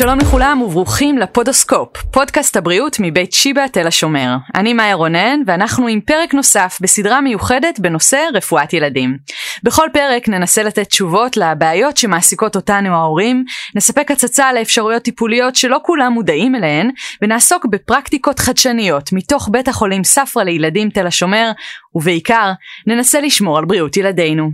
שלום לכולם וברוכים לפודוסקופ, פודקאסט הבריאות מבית שיבא תל השומר. אני מאיה רונן ואנחנו עם פרק נוסף בסדרה מיוחדת בנושא רפואת ילדים. בכל פרק ננסה לתת תשובות לבעיות שמעסיקות אותנו ההורים, נספק הצצה לאפשרויות טיפוליות שלא כולם מודעים אליהן, ונעסוק בפרקטיקות חדשניות מתוך בית החולים ספרא לילדים תל השומר, ובעיקר ננסה לשמור על בריאות ילדינו.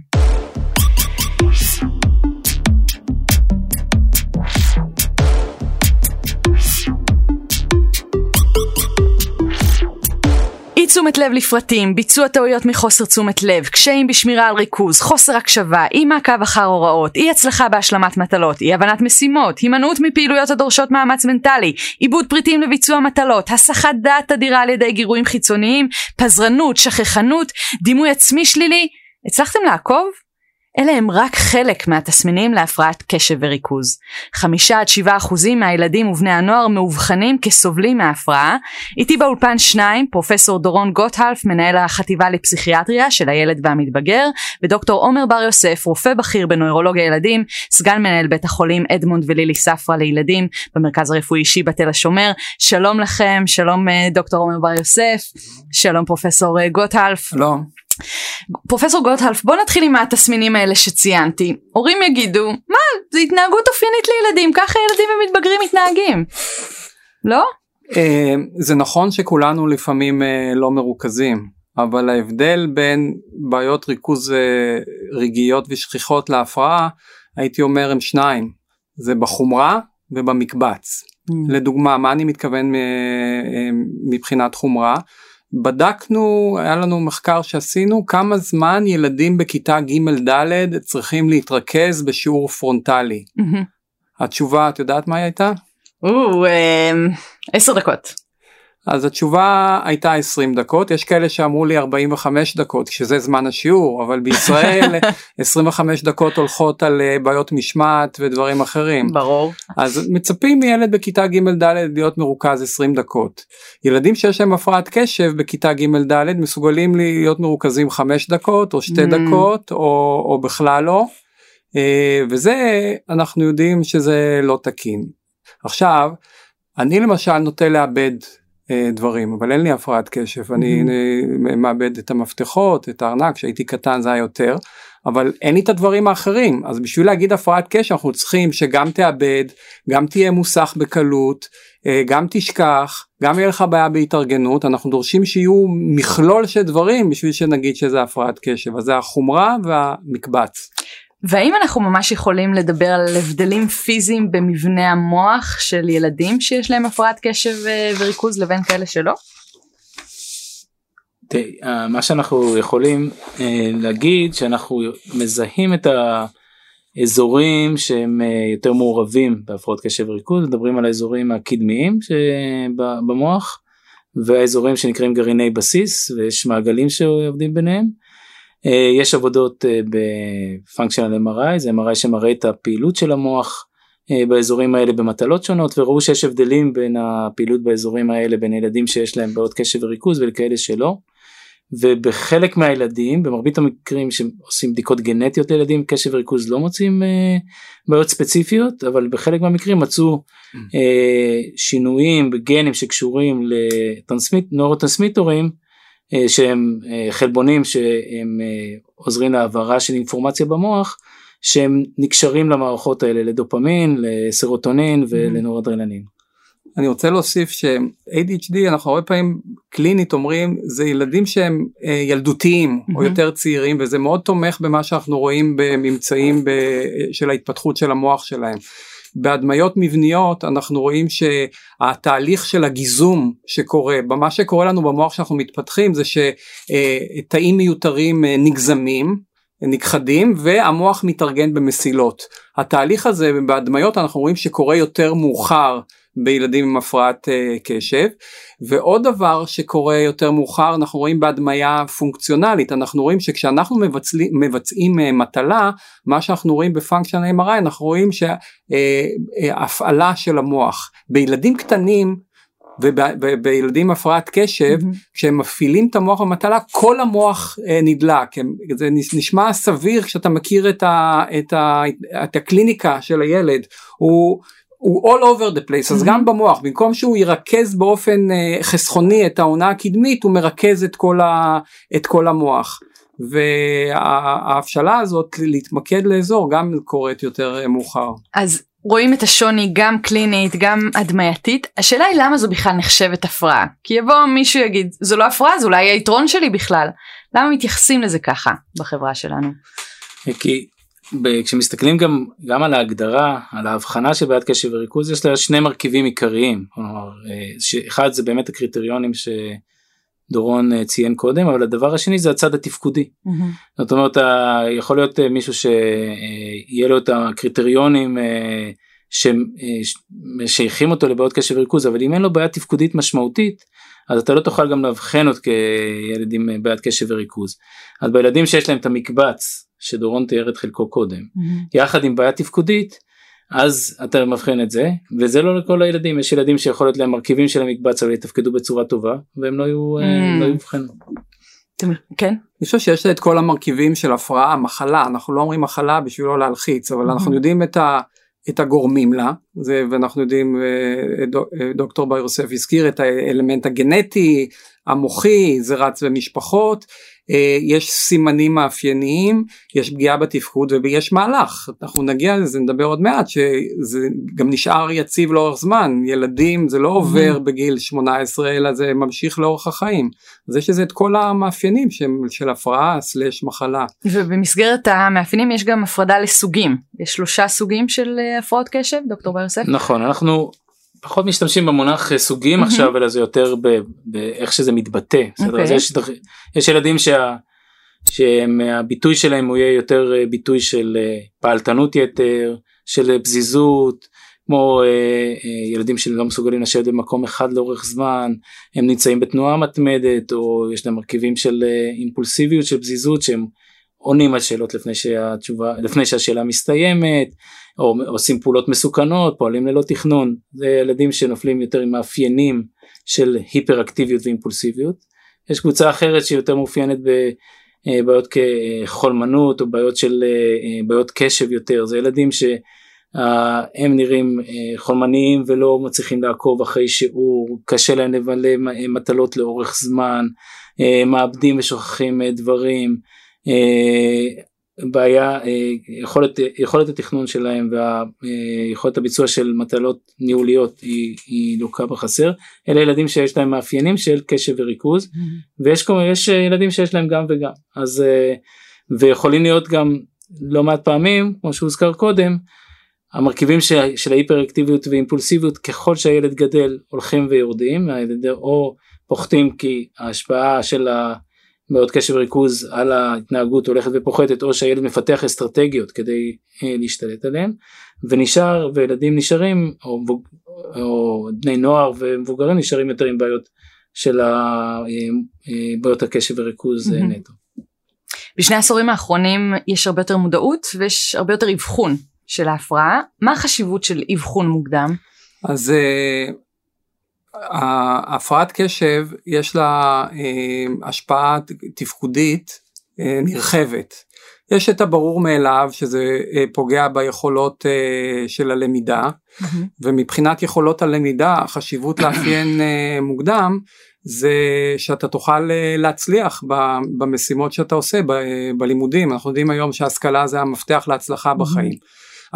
תשומת לב לפרטים, ביצוע טעויות מחוסר תשומת לב, קשיים בשמירה על ריכוז, חוסר הקשבה, אי מעקב אחר הוראות, אי הצלחה בהשלמת מטלות, אי הבנת משימות, הימנעות מפעילויות הדורשות מאמץ מנטלי, עיבוד פריטים לביצוע מטלות, הסחת דעת אדירה על ידי גירויים חיצוניים, פזרנות, שכחנות, דימוי עצמי שלילי. הצלחתם לעקוב? אלה הם רק חלק מהתסמינים להפרעת קשב וריכוז. חמישה עד שבעה אחוזים מהילדים ובני הנוער מאובחנים כסובלים מההפרעה. איתי באולפן שניים, פרופסור דורון גוטהלף, מנהל החטיבה לפסיכיאטריה של הילד והמתבגר, ודוקטור עומר בר יוסף, רופא בכיר בנוירולוגיה ילדים, סגן מנהל בית החולים אדמונד ולילי ספרא לילדים במרכז הרפואי שיבא תל השומר. שלום לכם, שלום אה, דוקטור עומר בר יוסף, שלום פרופסור אה, גוטהלף. שלום. פרופסור גוטהלף בוא נתחיל עם התסמינים האלה שציינתי. הורים יגידו מה זה התנהגות אופיינית לילדים ככה ילדים ומתבגרים מתנהגים. לא? אה, זה נכון שכולנו לפעמים אה, לא מרוכזים אבל ההבדל בין בעיות ריכוז אה, רגעיות ושכיחות להפרעה הייתי אומר הם שניים. זה בחומרה ובמקבץ. Mm. לדוגמה מה אני מתכוון מבחינת חומרה בדקנו, היה לנו מחקר שעשינו, כמה זמן ילדים בכיתה ג' ד' צריכים להתרכז בשיעור פרונטלי. Mm-hmm. התשובה, את יודעת מה היא הייתה? אמ, עשר דקות. אז התשובה הייתה 20 דקות. יש כאלה שאמרו לי 45 דקות שזה זמן השיעור אבל בישראל 25 דקות הולכות על אה, בעיות משמעת ודברים אחרים. ברור. אז מצפים מילד בכיתה ג' ד' להיות מרוכז 20 דקות. ילדים שיש להם הפרעת קשב בכיתה ג' ד' מסוגלים להיות מרוכזים 5 דקות או 2 mm. דקות או, או בכלל לא. אה, וזה אנחנו יודעים שזה לא תקין. עכשיו אני למשל נוטה לאבד דברים אבל אין לי הפרעת קשב אני מאבד את המפתחות את הארנק כשהייתי קטן זה היה יותר אבל אין לי את הדברים האחרים. אז בשביל להגיד הפרעת קשב אנחנו צריכים שגם תאבד גם תהיה מוסך בקלות אה, גם תשכח גם יהיה לך בעיה בהתארגנות אנחנו דורשים שיהיו מכלול של דברים בשביל שנגיד שזה הפרעת קשב. אז זה החומרה והמקבץ. והאם אנחנו ממש יכולים לדבר על הבדלים פיזיים במבנה המוח של ילדים שיש להם הפרעת קשב אה, וריכוז לבין כאלה שלא? תראי, אה, מה שאנחנו יכולים אה, להגיד שאנחנו מזהים את האזורים שהם יותר מעורבים בהפרעות קשב וריכוז, מדברים על האזורים הקדמיים במוח והאזורים שנקראים גרעיני בסיס ויש מעגלים שעובדים ביניהם. אה, יש עבודות אה, בפונקשיונל MRI, זה MRI שמראה את הפעילות של המוח אה, באזורים האלה במטלות שונות וראו שיש הבדלים בין הפעילות באזורים האלה בין ילדים שיש להם בעיות קשב וריכוז ולכאלה שלא. ובחלק מהילדים במרבית המקרים שעושים בדיקות גנטיות לילדים קשב וריכוז לא מוצאים אה, בעיות ספציפיות אבל בחלק מהמקרים מצאו אה, שינויים בגנים שקשורים לנורוטרנסמיטורים אה, שהם אה, חלבונים שהם אה, עוזרים להעברה של אינפורמציה במוח שהם נקשרים למערכות האלה לדופמין, לסרוטונין mm-hmm. ולנורדרנלין. אני רוצה להוסיף ש-ADHD אנחנו הרבה פעמים קלינית אומרים זה ילדים שהם ילדותיים mm-hmm. או יותר צעירים וזה מאוד תומך במה שאנחנו רואים בממצאים של ההתפתחות של המוח שלהם. בהדמיות מבניות אנחנו רואים שהתהליך של הגיזום שקורה, מה שקורה לנו במוח שאנחנו מתפתחים זה שתאים מיותרים אה, נגזמים, נכחדים והמוח מתארגן במסילות. התהליך הזה בהדמיות אנחנו רואים שקורה יותר מאוחר בילדים עם הפרעת uh, קשב. ועוד דבר שקורה יותר מאוחר אנחנו רואים בהדמיה פונקציונלית. אנחנו רואים שכשאנחנו מבצעים, מבצעים uh, מטלה מה שאנחנו רואים בפונקציון MRI אנחנו רואים שהפעלה uh, של המוח. בילדים קטנים ובילדים הפרעת קשב mm-hmm. כשהם מפעילים את המוח במטלה כל המוח אה, נדלק. זה נשמע סביר כשאתה מכיר את, ה, את, ה, את הקליניקה של הילד. הוא הוא all over the place אז Mhm. גם במוח במקום שהוא ירכז באופן אה, חסכוני את העונה הקדמית הוא מרכז את כל, ה, את כל המוח. וההבשלה הזאת להתמקד לאזור גם קורית יותר אה, מאוחר. אז רואים את השוני גם קלינית גם הדמייתית השאלה היא למה זו בכלל נחשבת הפרעה כי יבוא מישהו יגיד זו לא הפרעה זה אולי היתרון שלי בכלל למה מתייחסים לזה ככה בחברה שלנו. כי כשמסתכלים גם גם על ההגדרה על ההבחנה של בעיית קשב וריכוז יש לה שני מרכיבים עיקריים. כלומר, אה, שאחד זה באמת הקריטריונים שדורון אה, ציין קודם אבל הדבר השני זה הצד התפקודי. זאת אומרת יכול להיות אה, מישהו שיהיה לו את הקריטריונים ששייכים אותו לבעיות קשב וריכוז אבל אם אין לו בעיה תפקודית משמעותית אז אתה לא תוכל גם לאבחן עוד כילד עם בעיית קשב וריכוז. אז בילדים שיש להם את המקבץ שדורון תיאר את חלקו קודם. יחד עם בעיה תפקודית אז אתה מבחין את זה וזה לא לכל הילדים יש ילדים שיכול להיות להם מרכיבים של המקבץ אבל יתפקדו בצורה טובה והם לא יהיו אה, Mm. לא יאובחנו. אתם- כן? אני חושב שיש את כל המרכיבים של הפרעה, מחלה, אנחנו לא אומרים מחלה בשביל לא להלחיץ, אבל אנחנו יודעים את, ה, את הגורמים לה, זה, ואנחנו יודעים, אה, אה, דוקטור בר יוסף הזכיר את האלמנט הגנטי, המוחי, זה רץ במשפחות, יש סימנים מאפייניים, יש פגיעה בתפקוד ויש מהלך, אנחנו נגיע לזה, נדבר עוד מעט, שזה גם נשאר יציב לאורך זמן, ילדים זה לא עובר בגיל 18 אלא זה ממשיך לאורך החיים, אז יש לזה את כל המאפיינים של, של הפרעה סלש מחלה. ובמסגרת המאפיינים יש גם הפרדה לסוגים. יש שלושה סוגים של אה, הפרעות קשב דוקטור בר יוסף. נכון אנחנו פחות משתמשים במונח אה, סוגים מהמם. עכשיו אלא זה יותר ב- באיך שזה מתבטא. בסדר? אוקיי. אז יש, דרכ- יש ילדים שה, שהביטוי שלהם הוא יהיה יותר אה, ביטוי של אה, פעלתנות יתר, של פזיזות, כמו אה, אה, ילדים שלא מסוגלים לשבת במקום אחד לאורך זמן, הם נמצאים בתנועה מתמדת או יש להם מרכיבים של אה, אימפולסיביות של פזיזות שהם עונים על שאלות לפני שהתשובה לפני שהשאלה מסתיימת או עושים פעולות מסוכנות פועלים ללא תכנון. זה ילדים שנופלים יותר עם מאפיינים של היפראקטיביות ואימפולסיביות. יש קבוצה אחרת שהיא יותר מאופיינת בבעיות כחולמנות או בעיות של אה, בעיות קשב יותר. זה ילדים שהם נראים אה, חולמניים ולא מצליחים לעקוב אחרי שיעור. קשה להם לבלה מטלות לאורך זמן אה, מאבדים ושוכחים אה, דברים. אה, בעיה אה, יכולת יכולת התכנון שלהם ויכולת הביצוע של מטלות ניהוליות היא, היא לוקה בחסר. אלה ילדים שיש להם מאפיינים של קשב וריכוז ויש כל- יש ילדים שיש להם גם וגם. אז אה, ויכולים להיות גם לא מעט פעמים כמו שהוזכר קודם המרכיבים של, של ההיפראקטיביות ואימפולסיביות ככל שהילד גדל הולכים ויורדים או פוחתים כי ההשפעה של הבעיות קשב וריכוז על ההתנהגות הולכת ופוחתת או שהילד מפתח אסטרטגיות כדי אה, להשתלט עליהן ונשאר וילדים נשארים או, או בני נוער ומבוגרים נשארים יותר עם בעיות של אה, אה, בעיות הקשב וריכוז מהמם. נטו. בשני העשורים האחרונים יש הרבה יותר מודעות ויש הרבה יותר אבחון של ההפרעה מה החשיבות של אבחון מוקדם. אז הפרעת קשב יש לה אה, השפעה תפקודית אה, נרחבת. יש את הברור מאליו שזה אה, פוגע ביכולות של הלמידה ומבחינת יכולות הלמידה החשיבות לאפיין מוקדם זה שאתה תוכל להצליח במשימות שאתה עושה בלימודים אנחנו יודעים היום שהשכלה זה המפתח להצלחה בחיים.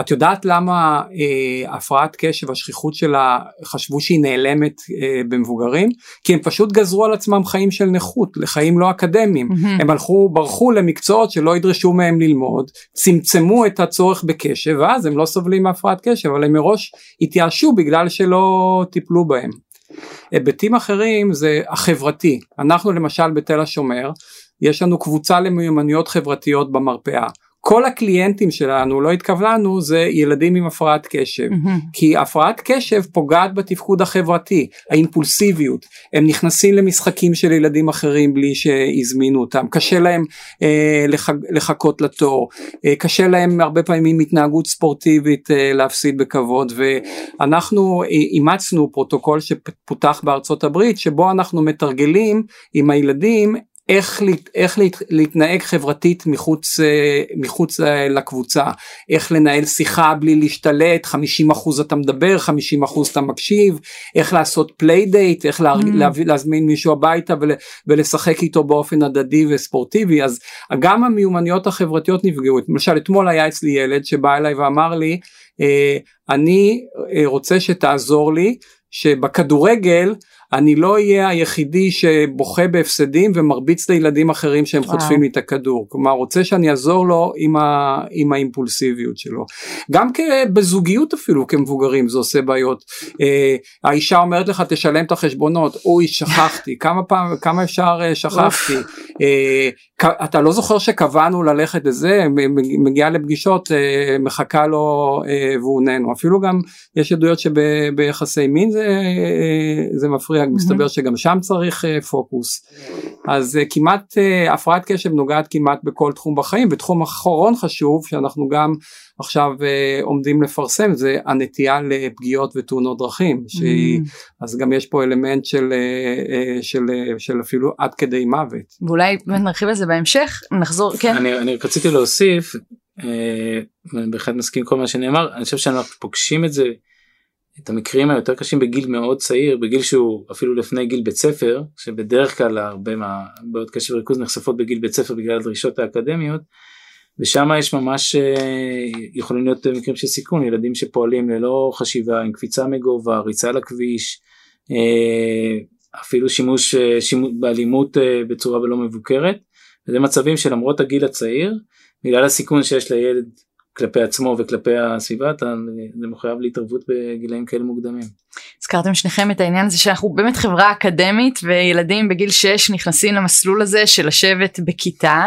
את יודעת למה אה, הפרעת קשב השכיחות שלה חשבו שהיא נעלמת אה, במבוגרים? כי הם פשוט גזרו על עצמם חיים של נכות לחיים לא אקדמיים. מהמם. הם הלכו ברחו למקצועות שלא ידרשו מהם ללמוד צמצמו את הצורך בקשב ואז הם לא סובלים מהפרעת קשב אבל הם מראש התייאשו בגלל שלא טיפלו בהם. היבטים אחרים זה החברתי אנחנו למשל בתל השומר יש לנו קבוצה למיומנויות חברתיות במרפאה כל הקליינטים שלנו לא התכוונו זה ילדים עם הפרעת קשב. מהמם. כי הפרעת קשב פוגעת בתפקוד החברתי, האימפולסיביות, הם נכנסים למשחקים של ילדים אחרים בלי שהזמינו אותם, קשה להם אה, לח, לחכות לתור, אה, קשה להם הרבה פעמים התנהגות ספורטיבית אה, להפסיד בכבוד. ואנחנו אימצנו פרוטוקול שפותח בארצות הברית שבו אנחנו מתרגלים עם הילדים איך, איך להתנהג חברתית מחוץ, אה, מחוץ אה, לקבוצה, איך לנהל שיחה בלי להשתלט, 50% אתה מדבר, 50% אתה מקשיב, איך לעשות playdate, איך לה, mm. להביא, להזמין מישהו הביתה ול, ולשחק איתו באופן הדדי וספורטיבי, אז גם המיומנויות החברתיות נפגעו, למשל אתמול היה אצלי ילד שבא אליי ואמר לי, אה, אני רוצה שתעזור לי שבכדורגל אני לא אהיה היחידי שבוכה בהפסדים ומרביץ לילדים אחרים שהם וואו. חוטפים לי את הכדור. כלומר, רוצה שאני אעזור לו עם, ה, עם האימפולסיביות שלו. גם בזוגיות אפילו כמבוגרים זה עושה בעיות. אה, האישה אומרת לך תשלם את החשבונות, אוי שכחתי, כמה פעם, כמה אפשר אה, שכחתי. אה, אתה לא זוכר שקבענו ללכת לזה, מגיעה לפגישות, אה, מחכה לו אה, והוא נהנו. אפילו גם יש עדויות שביחסי מין זה, אה, זה מפריע. מסתבר שגם שם צריך פוקוס. אז כמעט הפרעת קשב נוגעת כמעט בכל תחום בחיים, ותחום אחרון חשוב שאנחנו גם עכשיו uh, עומדים לפרסם זה הנטייה לפגיעות ותאונות דרכים שהיא. אז גם יש פה אלמנט של, uh, uh, של, uh, של אפילו עד כדי מוות. ואולי נרחיב על זה בהמשך נחזור כן. אני, אני רציתי להוסיף ואני בהחלט מסכים כל מה שנאמר אני חושב שאנחנו פוגשים את זה את המקרים היותר קשים בגיל מאוד צעיר בגיל שהוא אפילו לפני גיל בית ספר שבדרך כלל הרבה מהבעיות קשב וריכוז נחשפות בגיל בית ספר בגלל הדרישות האקדמיות. ושם יש ממש אה, יכולים להיות מקרים של סיכון ילדים שפועלים ללא חשיבה עם קפיצה מגובה ריצה לכביש אה, אפילו שימוש, אה, שימוש באלימות בצורה לא מבוקרת וזה מצבים שלמרות הגיל הצעיר בגלל הסיכון שיש לילד כלפי עצמו וכלפי הסביבה אתה מחויב להתערבות בגילאים כאלה מוקדמים. הזכרתם שניכם את העניין הזה שאנחנו באמת חברה אקדמית וילדים בגיל 6 נכנסים למסלול הזה של לשבת בכיתה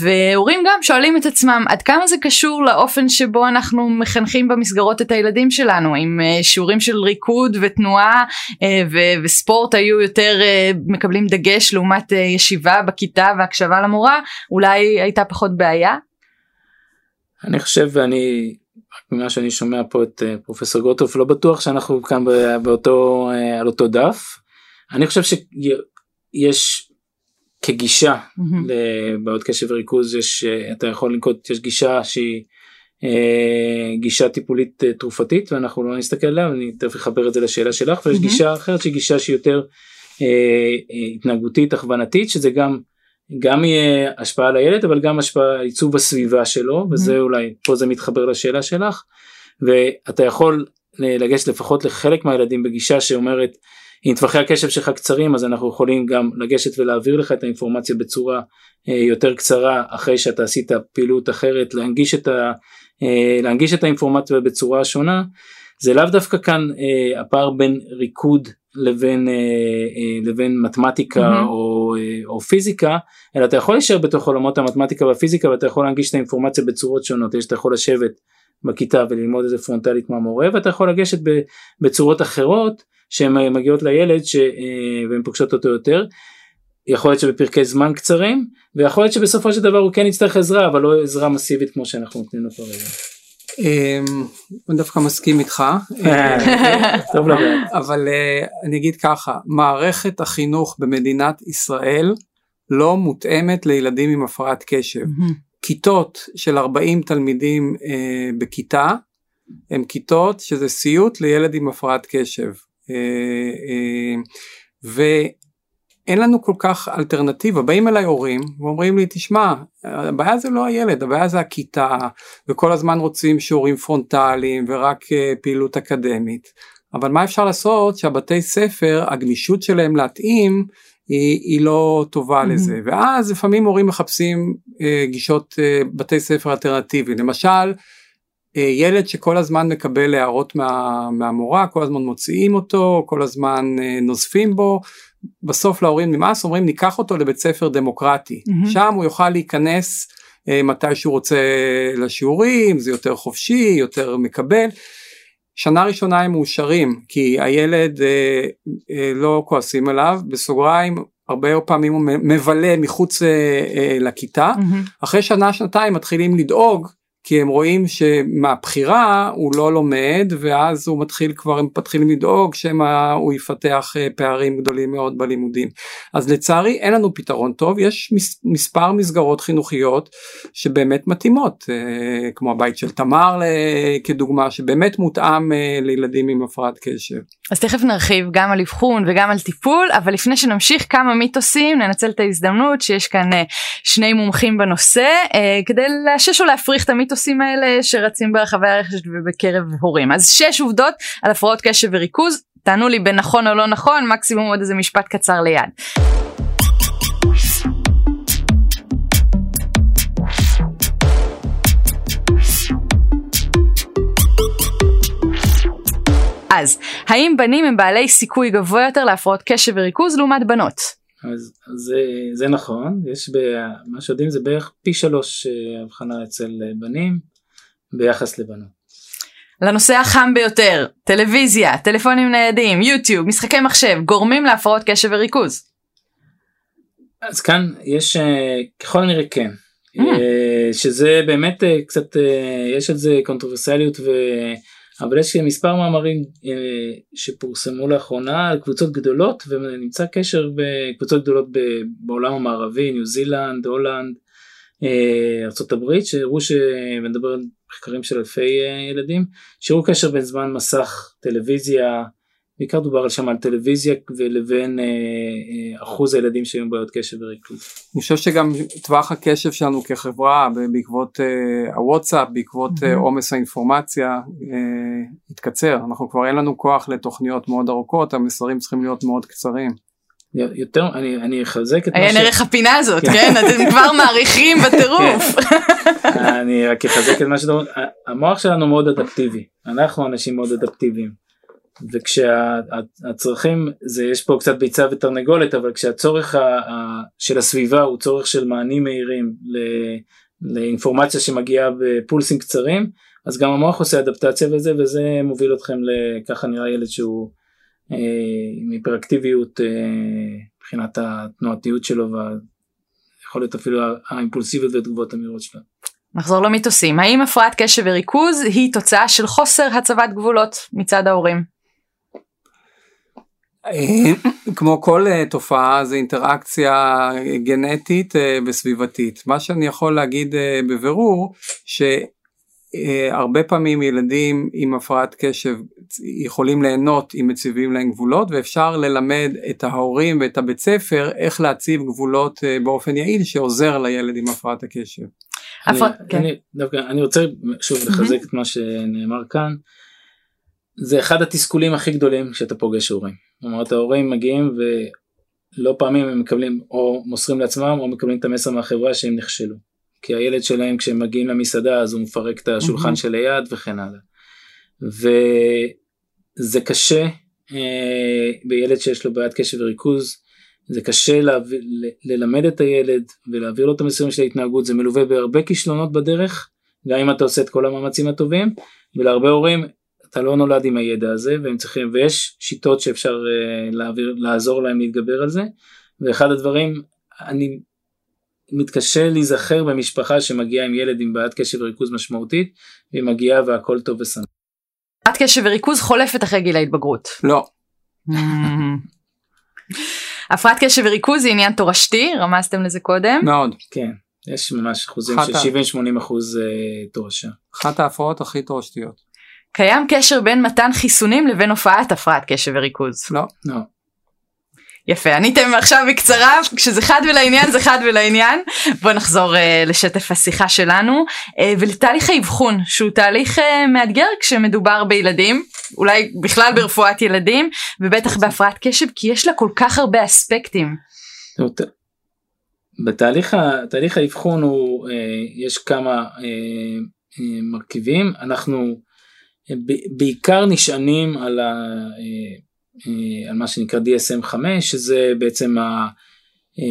והורים גם שואלים את עצמם עד כמה זה קשור לאופן שבו אנחנו מחנכים במסגרות את הילדים שלנו עם אה, שיעורים של ריקוד ותנועה אה, וספורט היו יותר אה, מקבלים דגש לעומת ישיבה בכיתה והקשבה למורה אולי הייתה פחות בעיה אני חושב ואני ממה שאני שומע פה את אה, פרופסור גוטוף לא בטוח שאנחנו כאן באותו אה, על אותו דף. אני חושב שיש כגישה mm-hmm. לבעיות קשב וריכוז יש אה, אתה יכול לנקוט יש גישה שהיא גישה טיפולית תרופתית ואנחנו לא נסתכל עליה אני תכף אחבר את זה לשאלה שלך ויש mm-hmm. גישה אחרת שהיא גישה שהיא יותר התנהגותית הכוונתית שזה גם גם יהיה השפעה על הילד אבל גם השפעה עיצוב הסביבה שלו וזה mm-hmm. אולי פה זה מתחבר לשאלה שלך ואתה יכול לגשת לפחות לחלק מהילדים בגישה שאומרת אם טווחי הקשב שלך קצרים אז אנחנו יכולים גם לגשת ולהעביר לך את האינפורמציה בצורה אה, יותר קצרה אחרי שאתה עשית פעילות אחרת להנגיש את, ה, אה, להנגיש את האינפורמציה בצורה שונה זה לאו דווקא כאן אה, הפער בין ריקוד לבין, אה, אה, לבין מתמטיקה mm-hmm. או, אה, או פיזיקה, אלא אתה יכול להישאר בתוך עולמות המתמטיקה והפיזיקה ואתה יכול להנגיש את האינפורמציה בצורות שונות, יש אתה יכול לשבת בכיתה וללמוד את זה פרונטלית מהמורה ואתה יכול לגשת בצורות אחרות שהן מגיעות לילד ש, והן פוגשות אותו יותר. יכול להיות שבפרקי זמן קצרים ויכול להיות שבסופו של דבר הוא כן יצטרך עזרה אבל לא עזרה מסיבית כמו שאנחנו נותנים לו כרגע. אמ, אני דווקא מסכים איתך, אבל אה, אני אגיד ככה, מערכת החינוך במדינת ישראל לא מותאמת לילדים עם הפרעת קשב. כיתות של 40 תלמידים אה, בכיתה הם כיתות שזה סיוט לילד עם הפרעת קשב. אה, אין לנו כל כך אלטרנטיבה, באים אליי הורים ואומרים לי תשמע הבעיה זה לא הילד הבעיה זה הכיתה וכל הזמן רוצים שיעורים פרונטליים ורק uh, פעילות אקדמית. אבל מה אפשר לעשות? שהבתי ספר הגמישות שלהם להתאים היא, היא לא טובה mm-hmm. לזה. ואז לפעמים הורים מחפשים uh, גישות uh, בתי ספר אלטרנטיביים. למשל ילד שכל הזמן מקבל הערות מה, מהמורה, כל הזמן מוציאים אותו, כל הזמן נוזפים בו, בסוף להורים נמאס אומרים ניקח אותו לבית ספר דמוקרטי mm-hmm. שם הוא יוכל להיכנס אה, מתי שהוא רוצה לשיעורים זה יותר חופשי יותר מקבל. שנה ראשונה הם מאושרים כי הילד אה, אה, לא כועסים עליו בסוגריים הרבה פעמים הוא מבלה מחוץ אה, אה, לכיתה mm-hmm. אחרי שנה שנתיים מתחילים לדאוג כי הם רואים שמהבחירה הוא לא לומד ואז הוא מתחיל כבר הם מתחילים לדאוג שמא הוא יפתח אה, פערים גדולים מאוד בלימודים. אז לצערי אין לנו פתרון טוב יש מספר מסגרות חינוכיות שבאמת מתאימות אה, כמו הבית של תמר כדוגמה שבאמת מותאם אה, לילדים עם הפרעת קשב. אז תכף נרחיב גם על אבחון וגם על טיפול אבל לפני שנמשיך כמה מיתוסים ננצל את ההזדמנות שיש כאן שני מומחים בנושא כדי לאשש או להפריך את המיתוס. המיתוסים האלה שרצים ברחבי הרשת ובקרב הורים. אז שש עובדות על הפרעות קשב וריכוז, תענו לי בנכון או לא נכון, מקסימום עוד איזה משפט קצר ליד. אז, האם בנים הם בעלי סיכוי גבוה יותר להפרעות קשב וריכוז לעומת בנות? אז זה, זה נכון, יש מה שיודעים זה בערך פי שלוש אה, הבחנה אצל אה, בנים ביחס לבנות. לנושא החם ביותר, טלוויזיה, טלפונים ניידים, יוטיוב, משחקי מחשב, גורמים להפרעות קשב וריכוז. אז כאן יש אה, ככל הנראה כן, mm. שזה באמת קצת, יש על זה קונטרוברסליות ו... אבל יש מספר מאמרים אה, שפורסמו לאחרונה על קבוצות גדולות ונמצא קשר בקבוצות גדולות בעולם המערבי, ניו זילנד, הולנד, אה, ארה"ב, שהראו שמדבר על מחקרים של אלפי אה, ילדים, שהראו קשר בין זמן מסך טלוויזיה בעיקר דובר שם על טלוויזיה ולבין אה, אה, אחוז הילדים שהיו בעיות קשב וריכוז. אני חושב שגם טווח הקשב שלנו כחברה בעקבות אה, הוואטסאפ בעקבות אה, עומס אה, האינפורמציה אה, התקצר אנחנו כבר אין לנו כוח לתוכניות מאוד ארוכות המסרים צריכים להיות מאוד קצרים. יותר אני אני אחזק את מה ש... עיין ערך הפינה הזאת כן, כן אתם כבר מעריכים בטירוף. כן. אני רק אחזק את מה שאתה אומר המוח שלנו מאוד אדפטיבי אנחנו אנשים מאוד אדפטיביים. וכשהצרכים זה יש פה קצת ביצה ותרנגולת אבל כשהצורך ה, ה, של הסביבה הוא צורך של מענים מהירים ל, לאינפורמציה שמגיעה בפולסים קצרים אז גם המוח עושה אדפטציה וזה וזה מוביל אתכם לככה נראה ילד שהוא אה, עם היפראקטיביות אה, מבחינת התנועתיות שלו ויכול להיות אפילו האימפולסיביות והתגובות המהירות שלו. נחזור למיתוסים האם הפרעת קשב וריכוז היא תוצאה של חוסר הצבת גבולות מצד ההורים? כמו כל אה, תופעה זה אינטראקציה גנטית אה, וסביבתית. מה שאני יכול להגיד אה, בבירור שהרבה פעמים ילדים עם הפרעת קשב יכולים ליהנות אם מציבים להם גבולות ואפשר ללמד את ההורים ואת הבית ספר איך להציב גבולות באופן יעיל שעוזר לילד עם הפרעת הקשב. אני, כן. אני, דווקא, אני רוצה שוב לחזק את מה שנאמר כאן. זה אחד התסכולים הכי גדולים שאתה פוגש הורים. זאת אומרת ההורים מגיעים ולא פעמים הם מקבלים או מוסרים לעצמם או מקבלים את המסר מהחברה שהם נכשלו. כי הילד שלהם כשהם מגיעים למסעדה אז הוא מפרק את השולחן mm-hmm. שליד וכן הלאה. וזה קשה אה, בילד שיש לו בעיית קשב וריכוז זה קשה להב... ללמד את הילד ולהעביר לו את המסרים של ההתנהגות זה מלווה בהרבה כישלונות בדרך גם אם אתה עושה את כל המאמצים הטובים ולהרבה הורים אתה לא נולד עם הידע הזה והם צריכים ויש שיטות שאפשר uh, להעביר לעזור להם להתגבר על זה ואחד הדברים אני מתקשה להיזכר במשפחה שמגיעה עם ילד עם בעיית קשב וריכוז משמעותית והיא מגיעה והכל טוב וסנא. בעיית קשב וריכוז חולפת אחרי גיל ההתבגרות. לא. הפרעת קשב וריכוז היא עניין תורשתי רמזתם לזה קודם. מאוד. כן. יש ממש אחוזים של 70-80 אחוז uh, תורשה. אחת ההפרעות הכי תורשתיות. קיים קשר בין מתן חיסונים לבין הופעת הפרעת קשב וריכוז. לא. לא. יפה עניתם עכשיו בקצרה כשזה חד ולעניין זה חד ולעניין בוא נחזור uh, לשטף השיחה שלנו uh, ולתהליך האבחון שהוא תהליך uh, מאתגר כשמדובר בילדים אולי בכלל ברפואת ילדים ובטח בהפרעת קשב כי יש לה כל כך הרבה אספקטים. בתהליך תהליך האבחון הוא uh, יש כמה uh, uh, מרכיבים אנחנו בעיקר נשענים על, ה, אה, אה, על מה שנקרא DSM 5 שזה בעצם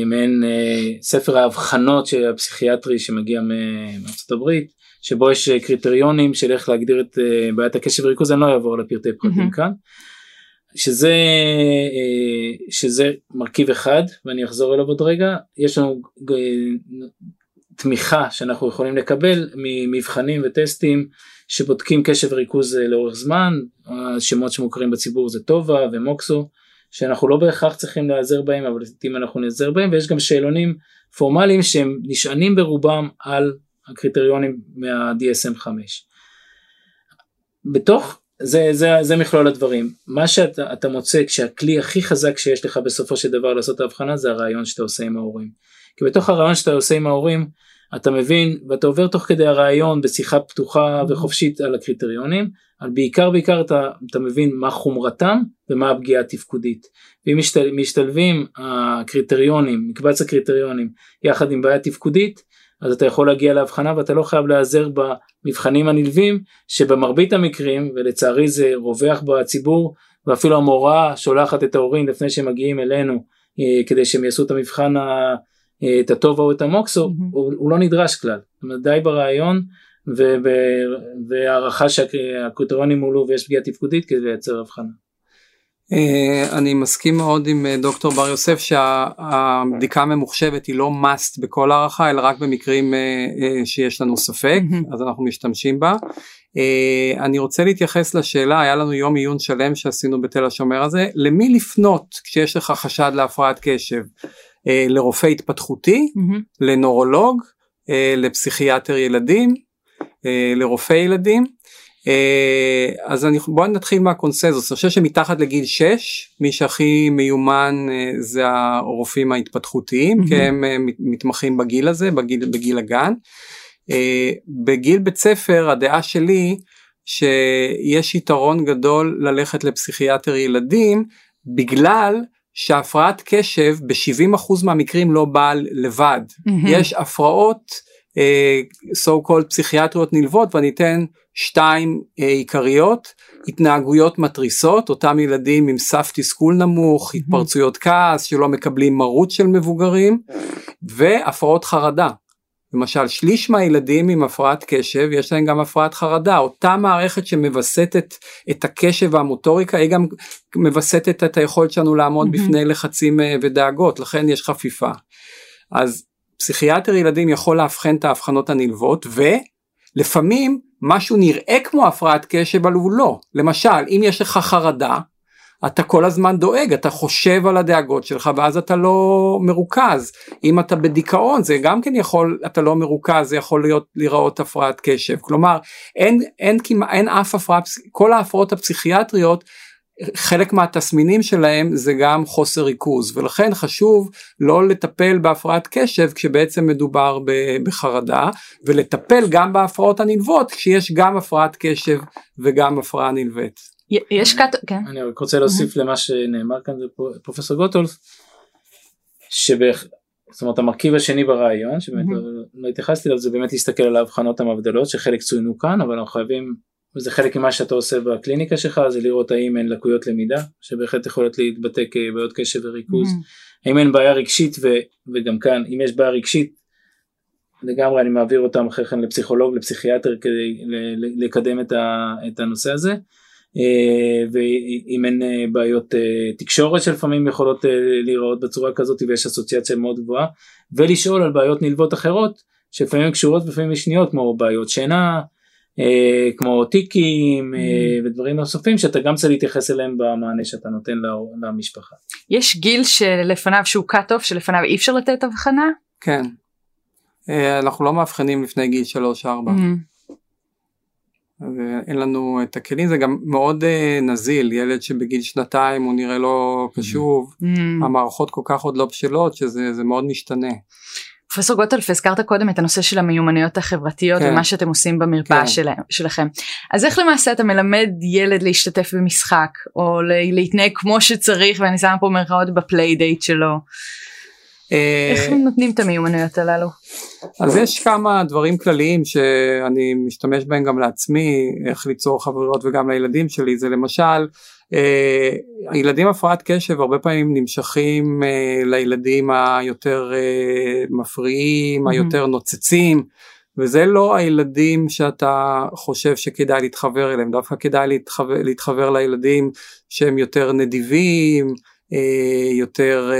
מעין אה, ספר האבחנות של הפסיכיאטרי שמגיע מארצות הברית שבו יש קריטריונים של איך להגדיר את בעיית הקשב וריכוז אני לא אעבור לפרטי פרטים mm-hmm. כאן. שזה שזה מרכיב אחד ואני אחזור אליו עוד רגע יש לנו תמיכה שאנחנו יכולים לקבל ממבחנים וטסטים שבודקים קשב וריכוז אה, לאורך זמן, השמות שמוכרים בציבור זה טובה ומוקסו, שאנחנו לא בהכרח צריכים להיעזר בהם, אבל לעתים אנחנו נעזר בהם, ויש גם שאלונים פורמליים שהם נשענים ברובם על הקריטריונים מה-DSM 5. בתוך זה, זה, זה מכלול הדברים. מה שאתה מוצא כשהכלי הכי חזק שיש לך בסופו של דבר לעשות את ההבחנה זה הרעיון שאתה עושה עם ההורים. כי בתוך הרעיון שאתה עושה עם ההורים אתה מבין ואתה עובר תוך כדי הרעיון בשיחה פתוחה וחופשית על הקריטריונים, אבל בעיקר בעיקר אתה, אתה מבין מה חומרתם ומה הפגיעה התפקודית. ואם משתל, משתלבים הקריטריונים, מקבץ הקריטריונים יחד עם בעיה תפקודית, אז אתה יכול להגיע להבחנה ואתה לא חייב להיעזר במבחנים הנלווים שבמרבית המקרים ולצערי זה רווח בציבור ואפילו המורה שולחת את ההורים לפני שהם מגיעים אלינו אה, כדי שהם יעשו את המבחן את הטובה או את המוקסו mm-hmm. הוא, הוא לא נדרש כלל, זאת אומרת די ברעיון והערכה שהקריטריונים מולו ויש פגיעה תפקודית כדי לייצר הבחנה. אה, אני מסכים מאוד עם אה, דוקטור בר יוסף שהבדיקה הממוחשבת היא לא must בכל הערכה אלא רק במקרים שיש לנו ספק. אז אנחנו משתמשים בה. אני רוצה להתייחס לשאלה היה לנו יום עיון שלם שעשינו בתל השומר הזה למי לפנות כשיש לך חשד להפרעת קשב אה, לרופא התפתחותי, mm-hmm. לנורולוג, אה, לפסיכיאטר ילדים, אה, לרופא ילדים. אה, אז אני, בואו נתחיל מהקונסנזוס, אני חושב שמתחת לגיל 6 מי שהכי מיומן אה, זה הרופאים ההתפתחותיים mm-hmm. כי הם אה, מתמחים בגיל הזה, בגיל, בגיל הגן. בגיל בית ספר הדעה שלי שיש יתרון גדול ללכת לפסיכיאטר ילדים בגלל שהפרעת קשב ב-70% מהמקרים לא באה לבד. Mm-hmm. יש הפרעות uh, so called פסיכיאטריות נלוות ואני אתן שתיים uh, עיקריות, התנהגויות מתריסות, אותם ילדים עם סף תסכול נמוך, mm-hmm. התפרצויות כעס שלא מקבלים מרות של מבוגרים, והפרעות חרדה. למשל שליש מהילדים עם הפרעת קשב יש להם גם הפרעת חרדה אותה מערכת שמווסתת את הקשב והמוטוריקה היא גם מווסתת את היכולת שלנו לעמוד mm-hmm. בפני לחצים אה, ודאגות לכן יש חפיפה. אז פסיכיאטר ילדים יכול לאבחן את ההבחנות הנלוות ולפעמים משהו נראה כמו הפרעת קשב אבל הוא לא למשל אם יש לך חרדה אתה כל הזמן דואג, אתה חושב על הדאגות שלך ואז אתה לא מרוכז. אם אתה בדיכאון זה גם כן יכול, אתה לא מרוכז, זה יכול להיות להיראות הפרעת קשב. כלומר, אין, אין, אין, אין אף הפרעה, כל ההפרעות הפסיכיאטריות חלק מהתסמינים שלהם זה גם חוסר ריכוז ולכן חשוב לא לטפל בהפרעת קשב כשבעצם מדובר בחרדה ולטפל גם בהפרעות הנלוות כשיש גם הפרעת קשב וגם הפרעה נלווית. יש קאט, כן. אני רק רוצה להוסיף למה שנאמר כאן פרופסור גוטולף, שבח... זאת אומרת המרכיב השני ברעיון שבאמת לא, לא התייחסתי אליו זה באמת להסתכל על ההבחנות המבדלות שחלק צוינו כאן אבל אנחנו חייבים וזה חלק ממה שאתה עושה בקליניקה שלך זה לראות האם אין לקויות למידה שבהחלט יכולות להתבטא כבעיות קשב וריכוז. האם אין בעיה רגשית ו, וגם כאן אם יש בעיה רגשית לגמרי אני מעביר אותם אחרי כן לפסיכולוג לפסיכיאטר כדי לקדם את, ה, את הנושא הזה ואם אין אה, בעיות אה, תקשורת שלפעמים יכולות להיראות בצורה כזאת ויש אסוציאציה מאוד גבוהה ולשאול על בעיות נלוות אחרות שלפעמים קשורות ולפעמים משניות כמו בעיות שינה כמו טיקים mm. ודברים נוספים שאתה גם צריך להתייחס אליהם במענה שאתה נותן למשפחה. יש גיל שלפניו שהוא cut off שלפניו אי אפשר לתת הבחנה? כן. אנחנו לא מאבחנים לפני גיל 3-4. Mm-hmm. ואין לנו את הכלים זה גם מאוד uh, נזיל ילד שבגיל שנתיים הוא נראה לא קשוב mm. המערכות כל כך עוד לא בשלות שזה מאוד משתנה. פרופסור גוטלף הזכרת קודם את הנושא של המיומנויות החברתיות כן. ומה שאתם עושים במרפאה כן. של, שלכם אז איך למעשה אתה מלמד ילד להשתתף במשחק או להתנהג כמו שצריך ואני שמה פה מרכאות ב playdate שלו. איך הם נותנים את המיומנויות הללו? אז יש כמה דברים כלליים שאני משתמש בהם גם לעצמי, איך ליצור חברות וגם לילדים שלי, זה למשל, אה, הילדים הפרעת קשב הרבה פעמים נמשכים אה, לילדים היותר אה, מפריעים, היותר נוצצים. וזה לא הילדים שאתה חושב שכדאי להתחבר אליהם, דווקא כדאי להתחבר, להתחבר לילדים שהם יותר נדיבים, יותר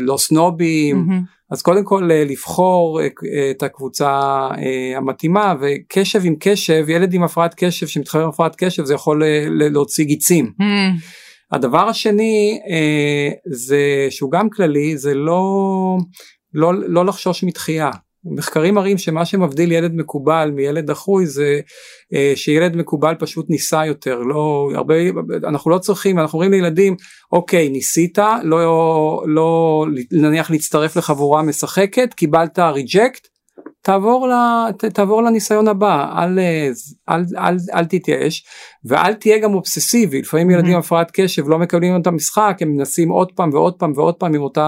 לא סנובים. מהמם. אז קודם כל אה, לבחור אה, אה, את הקבוצה אה, המתאימה וקשב עם קשב ילד עם הפרעת קשב שמתחבר עם הפרעת קשב זה יכול אה, להוציא גיצים. מהמם. הדבר השני אה, זה שהוא גם כללי זה לא, לא, לא לחשוש מתחייה. מחקרים מראים שמה שמבדיל ילד מקובל מילד דחוי זה אה, שילד מקובל פשוט ניסה יותר לא הרבה אנחנו לא צריכים אנחנו אומרים לילדים אוקיי ניסית לא לא נניח להצטרף לחבורה משחקת קיבלת ריג'קט תעבור, ת- תעבור לניסיון הבא אל, אה, אל, אל, אל תתייאש ואל תהיה גם אובססיבי לפעמים Mhm. ילדים עם הפרעת קשב לא מקבלים את המשחק הם מנסים עוד פעם ועוד פעם ועוד פעם עם אותה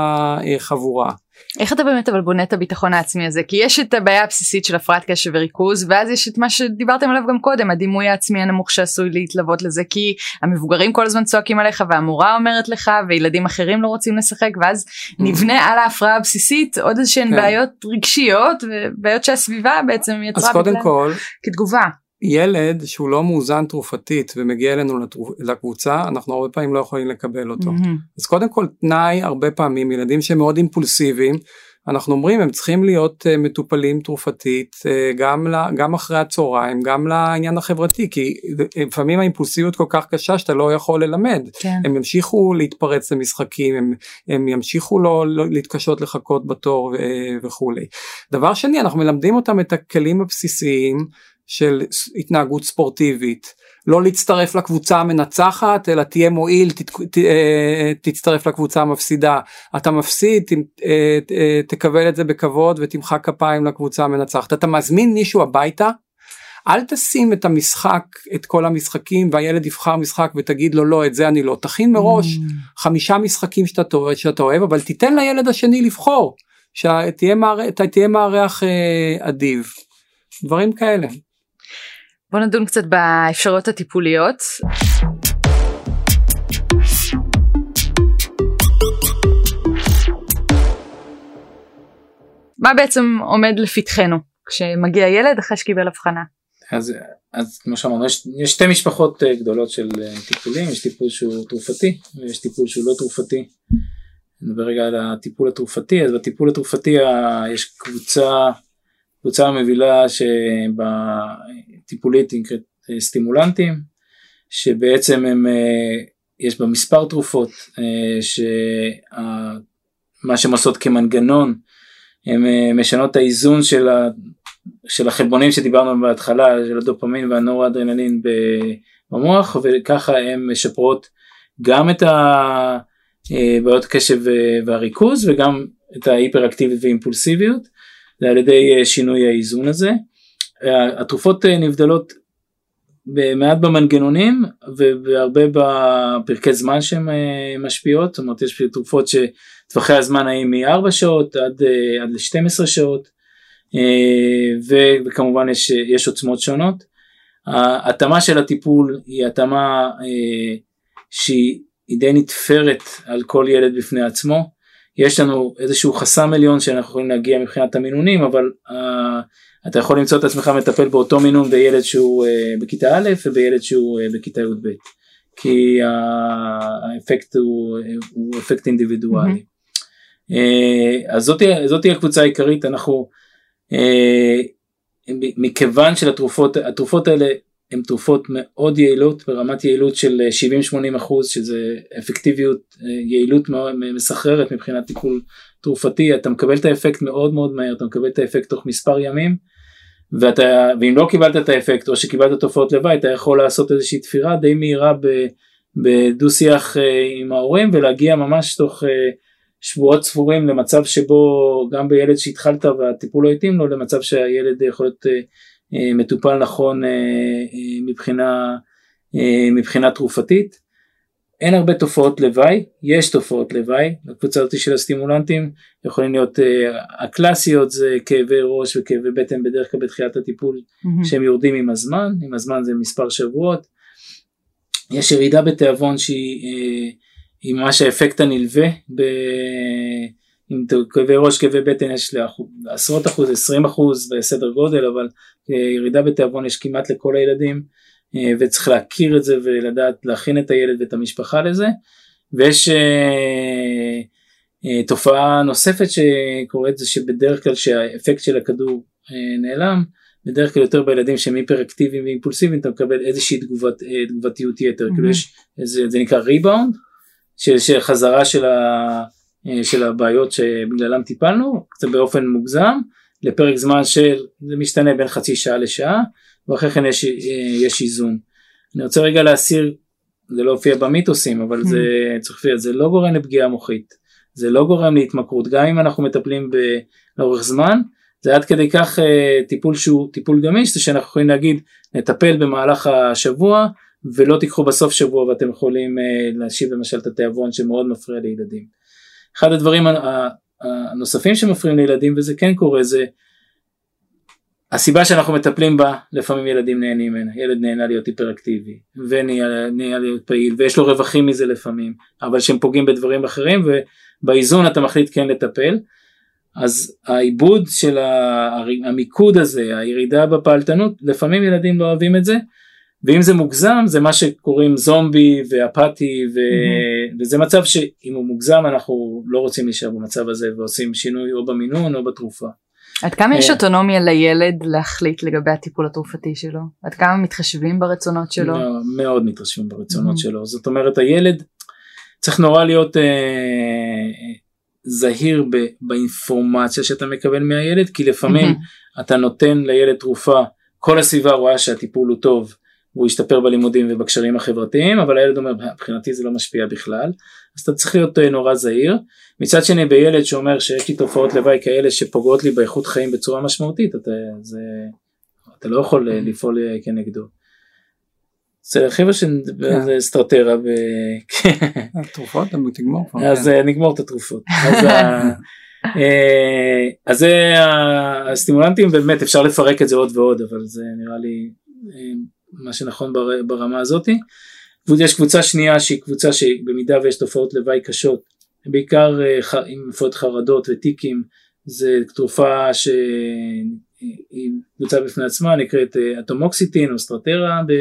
אה, חבורה. איך אתה באמת אבל בונה את הביטחון העצמי הזה כי יש את הבעיה הבסיסית של הפרעת קשב וריכוז ואז יש את מה שדיברתם עליו גם קודם הדימוי העצמי הנמוך שעשוי להתלוות לזה כי המבוגרים כל הזמן צועקים עליך והמורה אומרת לך וילדים אחרים לא רוצים לשחק ואז נבנה על ההפרעה הבסיסית עוד איזשהן כן. בעיות רגשיות ובעיות שהסביבה בעצם יצרה בגלל- כל כתגובה. ילד שהוא לא מאוזן תרופתית ומגיע אלינו לתרופ- לקבוצה אנחנו הרבה פעמים לא יכולים לקבל אותו. מהמם. אז קודם כל תנאי הרבה פעמים ילדים שמאוד אימפולסיביים אנחנו אומרים הם צריכים להיות uh, מטופלים תרופתית uh, גם, לה, גם אחרי הצהריים גם לעניין החברתי כי לפעמים האימפולסיביות כל כך קשה שאתה לא יכול ללמד כן. הם ימשיכו להתפרץ למשחקים הם, הם ימשיכו לא, לא להתקשות לחכות בתור אה, וכולי. דבר שני אנחנו מלמדים אותם את הכלים הבסיסיים של התנהגות ספורטיבית. לא להצטרף לקבוצה המנצחת אלא תהיה מועיל תת, ת, אה, תצטרף לקבוצה המפסידה. אתה מפסיד ת, אה, אה, תקבל את זה בכבוד ותמחא כפיים לקבוצה המנצחת. אתה מזמין מישהו הביתה אל תשים את המשחק את כל המשחקים והילד יבחר משחק ותגיד לו לא את זה אני לא. תכין מראש חמישה משחקים שאתה, שאתה אוהב אבל תיתן לילד השני לבחור. שתהיה ת- מארח אה, אדיב. דברים כאלה. בוא נדון קצת באפשרויות הטיפוליות. מה בעצם עומד לפתחנו כשמגיע ילד אחרי שקיבל הבחנה? אז, אז כמו שאמרנו יש, יש שתי משפחות אה, גדולות של אה, טיפולים יש טיפול שהוא תרופתי ויש טיפול שהוא לא תרופתי. נדבר רגע על הטיפול התרופתי אז בטיפול התרופתי יש קבוצה קבוצה מבהילה שבטיפולית נקראת אה, סטימולנטים שבעצם הם אה, יש בה מספר תרופות אה, שמה שהן עושות כמנגנון הן משנות את האיזון של ה... של החלבונים שדיברנו בהתחלה, של הדופמין והנורואדרנלין במוח, וככה הן משפרות גם את הבעיות קשב והריכוז וגם את ההיפראקטיביות ואימפולסיביות, זה על ידי אה, שינוי האיזון הזה. אה, התרופות אה, נבדלות מעט במנגנונים והרבה בפרקי זמן שהן משפיעות, זאת אומרת יש תרופות שטווחי הזמן הם מ-4 שעות עד, עד ל-12 שעות. וכמובן יש, יש עוצמות שונות. ההתאמה של הטיפול היא התאמה שהיא די נתפרת על כל ילד בפני עצמו. יש לנו איזשהו חסם עליון שאנחנו יכולים להגיע מבחינת המינונים אבל אה, אתה יכול למצוא את עצמך מטפל באותו מינון בילד שהוא אה, בכיתה א' ובילד שהוא אה, בכיתה י"ב. כי האפקט הוא, הוא אפקט אינדיבידואלי. אה, אז זאתי, זאתי הקבוצה העיקרית אנחנו אה, מכיוון שלתרופות התרופות האלה הן תרופות מאוד יעילות ברמת יעילות של 70-80 אחוז שזה אפקטיביות אה, יעילות מסחררת מבחינת טיפול תרופתי. אתה מקבל את האפקט מאוד מאוד מהר אתה מקבל את האפקט תוך מספר ימים ואתה ואם לא קיבלת את האפקט או שקיבלת תופעות לוואי אתה יכול לעשות איזושהי תפירה די מהירה בדו שיח אה, עם ההורים ולהגיע ממש תוך שבועות ספורים למצב שבו גם בילד שהתחלת והטיפול לא התאים לו למצב שהילד יכול להיות אה, מטופל נכון אה, אה, מבחינה, אה, מבחינה תרופתית. אין הרבה תופעות לוואי, יש תופעות לוואי, הקבוצה הזאת של הסטימולנטים יכולים להיות אה, הקלאסיות זה כאבי ראש וכאבי בטן בדרך כלל בתחילת הטיפול מהמם. שהם יורדים עם הזמן, עם הזמן זה מספר שבועות. יש ירידה בתיאבון שהיא אה, היא ממש האפקט הנלווה, ב... עם כאבי ראש, כאבי בטן יש לעשרות אחוז, 20 אחוז בסדר גודל, אבל אה, ירידה בתיאבון יש כמעט לכל הילדים, אה, וצריך להכיר את זה ולדעת להכין את הילד ואת המשפחה לזה, ויש אה, תופעה נוספת שקורית זה שבדרך כלל שהאפקט של הכדור נעלם, בדרך כלל יותר בילדים שהם היפראקטיביים ואימפולסיביים אתה מקבל איזושהי תגובת, תגובתיות יתר, mm-hmm. כאילו יש, זה, זה נקרא ריבאונד, של, של חזרה של, ה, של הבעיות שבגללם טיפלנו, קצת באופן מוגזם, לפרק זמן של, זה משתנה בין חצי שעה לשעה, ואחרי כן יש, אה, יש איזון. אני רוצה רגע להסיר, זה לא הופיע במיתוסים, אבל. זה צריך להופיע, זה לא גורם לפגיעה מוחית, זה לא גורם להתמכרות, גם אם אנחנו מטפלים ב, לאורך זמן, זה עד כדי כך אה, טיפול שהוא טיפול גמיש, זה שאנחנו יכולים להגיד נטפל במהלך השבוע ולא תיקחו בסוף שבוע ואתם יכולים אה, להשיב למשל את התיאבון שמאוד מפריע לילדים. אחד הדברים הנוספים שמפריעים לילדים וזה כן קורה זה הסיבה שאנחנו מטפלים בה לפעמים ילדים נהנים ממנה. ילד נהנה להיות היפראקטיבי ונהנה להיות פעיל ויש לו רווחים מזה לפעמים אבל שהם פוגעים בדברים אחרים ובאיזון אתה מחליט כן לטפל. אז העיבוד של המיקוד הזה הירידה בפעלתנות לפעמים ילדים לא אוהבים את זה ואם זה מוגזם זה מה שקוראים זומבי ואפאתי ו... mm-hmm. וזה מצב שאם הוא מוגזם אנחנו לא רוצים להישאר במצב הזה ועושים שינוי או במינון או בתרופה. עד כמה יש אה, אוטונומיה לילד להחליט לגבי הטיפול התרופתי שלו? עד כמה מתחשבים ברצונות שלו? מאוד מתחשבים ברצונות mm-hmm. שלו זאת אומרת הילד צריך נורא להיות אה, זהיר ב, באינפורמציה שאתה מקבל מהילד כי לפעמים mm-hmm. אתה נותן לילד תרופה כל הסביבה רואה שהטיפול הוא טוב והוא ישתפר בלימודים ובקשרים החברתיים אבל הילד אומר מבחינתי זה לא משפיע בכלל אז אתה צריך להיות אה, נורא זהיר מצד שני בילד שאומר שיש לי תופעות לוואי כאלה שפוגעות לי באיכות חיים בצורה משמעותית אתה, זה, אתה לא יכול אה, לפעול אה, כנגדו. זה להרחיב שזה כן. סטרטרה. התרופות תגמור כבר. אז כן. נגמור את התרופות. אז זה הסטימולנטים באמת אפשר לפרק את זה עוד ועוד אבל זה נראה לי מה שנכון ברמה הזאתי. יש קבוצה שנייה שהיא קבוצה שבמידה ויש תופעות לוואי קשות, בעיקר אה, עם תופעות חרדות וטיקים, זה תרופה שהיא קבוצה בפני עצמה, נקראת אה, אטומוקסיטין או סטרטרה ב,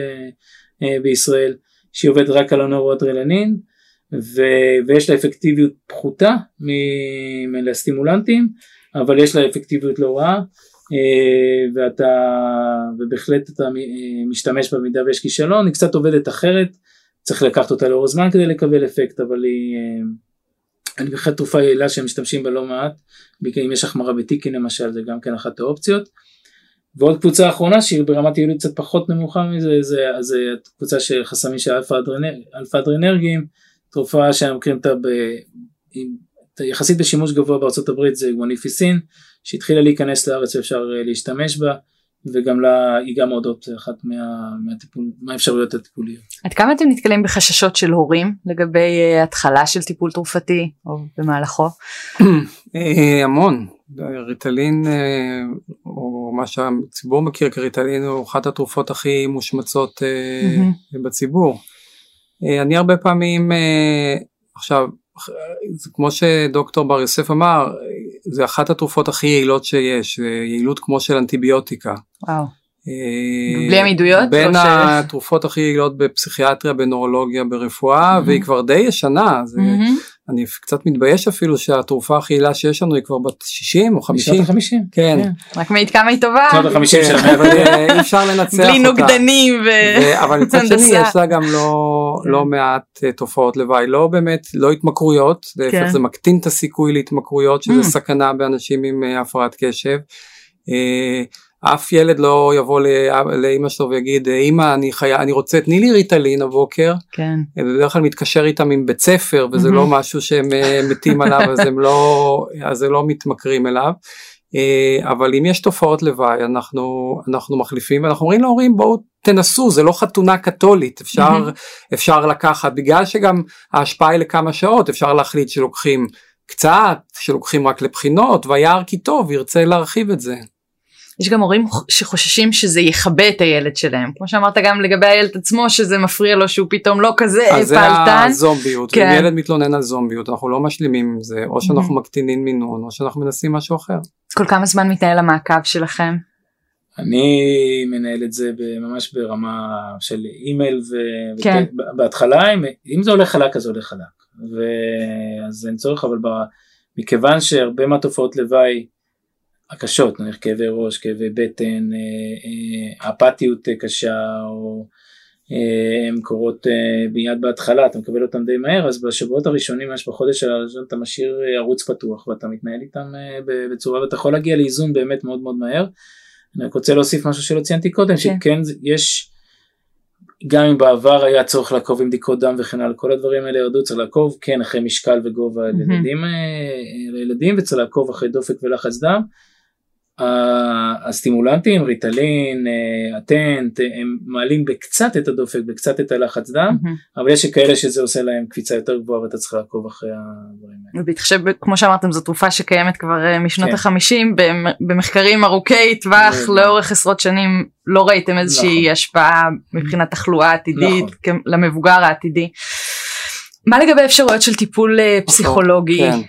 אה, בישראל, שהיא עובדת רק על הנורואדרלנין, ויש לה אפקטיביות פחותה מלסטימולנטים, אבל יש לה אפקטיביות לא רעה. אה, ואתה ובהחלט אתה אה, משתמש במידה ויש כישלון היא קצת עובדת אחרת צריך לקחת אותה לאור הזמן כדי לקבל אפקט אבל היא אה, אני בהחלט תרופה יעילה שהם משתמשים בה לא מעט אם יש החמרה בטיקים למשל זה גם כן אחת האופציות. ועוד קבוצה אחרונה שהיא ברמת יעילות קצת פחות נמוכה מזה זה, זה קבוצה של חסמים של אלפא אדרנרגיים תרופה שהם מכירים אותה יחסית בשימוש גבוה בארצות הברית זה גם גואנפצין שהתחילה להיכנס לארץ ואפשר אה, להשתמש בה וגם לה היא גם עוד אופציה אחת מה, מהטיפול, מהאפשרויות הטיפוליות. עד כמה אתם נתקלים בחששות של הורים לגבי uh, התחלה של טיפול תרופתי או במהלכו? אה, המון, ריטלין או מה שהציבור מכיר כריטלין הוא אחת התרופות הכי מושמצות mm-hmm. בציבור. אני הרבה פעמים עכשיו זה כמו שדוקטור בר יוסף אמר, זה אחת התרופות הכי יעילות שיש, יעילות כמו של אנטיביוטיקה. וואו. אה, בלי עמידויות? בין התרופות הכי יעילות בפסיכיאטריה, בנורולוגיה, ברפואה, והיא כבר די ישנה. אני קצת מתבייש אפילו שהתרופה הכי יעילה שיש לנו היא כבר בת 60 או 50. בשנות ה-50. כן. כן. רק מעיד כמה היא טובה. בשנות ה-50 של המאה. אבל אי אפשר לנצח אותה. בלי נוגדנים ו... אבל מצד שני יש לה גם לא, כן. לא מעט אה, תופעות לוואי, לא באמת, לא התמכרויות, להפך כן. זה מקטין את הסיכוי להתמכרויות, שזה סכנה באנשים עם אה, הפרעת קשב. אף ילד לא יבוא לאימא שלו ויגיד אימא אני חי... אני רוצה תני לי ריטלין הבוקר. כן. בדרך כלל מתקשר איתם עם בית ספר וזה לא משהו שהם אה, מתים עליו אז הם לא אז הם לא מתמכרים אליו. אה, אבל אם יש תופעות לוואי אנחנו אנחנו מחליפים ואנחנו אומרים להורים בואו תנסו זה לא חתונה קתולית אפשר אפשר לקחת בגלל שגם ההשפעה היא לכמה שעות אפשר להחליט שלוקחים קצת שלוקחים רק לבחינות והיער כי טוב ירצה להרחיב את זה. יש גם הורים שחוששים שזה יכבה את הילד שלהם כמו שאמרת גם לגבי הילד עצמו שזה מפריע לו שהוא פתאום לא כזה אז פעלתן. זה הזומביות, כן. אם ילד מתלונן על זומביות אנחנו לא משלימים עם זה או שאנחנו mm-hmm. מקטינים מינון או שאנחנו מנסים משהו אחר. כל כמה זמן מתנהל המעקב שלכם? אני מנהל את זה ממש ברמה של אימייל ובהתחלה כן. אם זה הולך חלק אז זה הולך חלק ואז אין צורך אבל ב... מכיוון שהרבה מהתופעות לוואי הקשות, נניח כאבי ראש, כאבי בטן, אה, אה, אפתיות קשה או הן קורות מיד בהתחלה, אתה מקבל אותן די מהר, אז בשבועות הראשונים, ממש בחודש הראשון אתה משאיר ערוץ פתוח ואתה מתנהל איתם בצורה, ואתה יכול להגיע לאיזון באמת מאוד מאוד מהר. אני רק רוצה להוסיף משהו שלא ציינתי קודם, כן. שכן יש, גם אם בעבר היה צורך לעקוב עם בדיקות דם וכן הלאה, כל הדברים האלה ירדו, צריך לעקוב, כן, אחרי משקל וגובה לילדים, לילדים, וצריך לעקוב אחרי דופק ולחץ דם. הסטימולנטים, ריטלין, אה, אטנט, הם מעלים בקצת את הדופק, בקצת את הלחץ דם, mm-hmm. אבל יש כאלה שזה עושה להם קפיצה יותר גבוהה ואתה צריך לעקוב אחרי הדברים האלה. ובהתחשב, כמו שאמרתם, זו תרופה שקיימת כבר אה, משנות כן. החמישים, במחקרים ארוכי טווח לאורך עשרות שנים, לא ראיתם איזושהי נכון. השפעה מבחינת תחלואה עתידית נכון. למבוגר העתידי. מה לגבי אפשרויות של טיפול אה, נכון, פסיכולוגי? כן.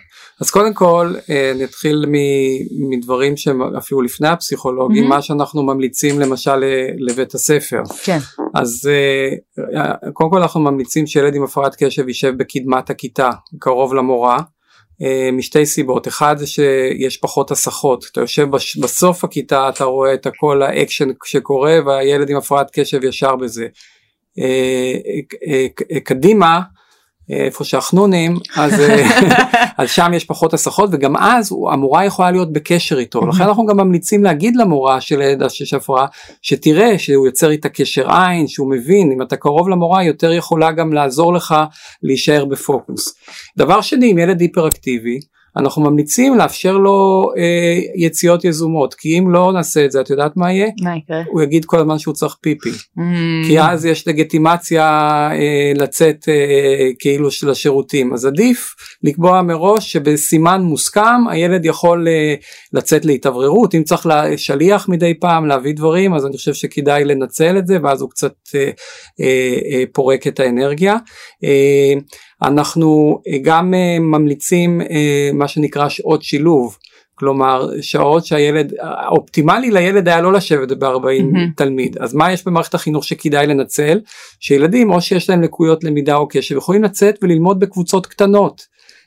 אז קודם כל אה, נתחיל מדברים שהם אפילו לפני הפסיכולוגים, mm-hmm. מה שאנחנו ממליצים למשל לבית הספר. כן. אז אה, קודם כל אנחנו ממליצים שילד עם הפרעת קשב יישב בקדמת הכיתה, קרוב למורה. אה, משתי סיבות, אחד זה שיש פחות הסחות, אתה יושב בסוף הכיתה אתה רואה את כל האקשן שקורה והילד עם הפרעת קשב ישר בזה. קדימה איפה שהחנונים אז, אה, אז שם יש פחות הסחות וגם אז המורה יכולה להיות בקשר איתו לכן אנחנו גם ממליצים להגיד למורה של ילד שיש הפרעה שתראה שהוא יוצר איתה קשר עין שהוא מבין אם אתה קרוב למורה יותר יכולה גם לעזור לך להישאר בפוקוס. דבר שני אם ילד היפראקטיבי אנחנו ממליצים לאפשר לו אה, יציאות יזומות כי אם לא נעשה את זה את יודעת מה יהיה? מה יקרה? הוא יגיד כל הזמן שהוא צריך פיפי mm. כי אז יש לגיטימציה אה, לצאת אה, כאילו של השירותים אז עדיף לקבוע מראש שבסימן מוסכם הילד יכול אה, לצאת להתאווררות אם צריך שליח מדי פעם להביא דברים אז אני חושב שכדאי לנצל את זה ואז הוא קצת אה, אה, אה, פורק את האנרגיה. אה, אנחנו אה, גם אה, ממליצים אה, מה שנקרא שעות שילוב, כלומר שעות שהילד, האופטימלי לילד היה לא לשבת ב-40 mm-hmm. תלמיד, אז מה יש במערכת החינוך שכדאי לנצל? שילדים או שיש להם לקויות למידה או קשב יכולים לצאת וללמוד בקבוצות קטנות,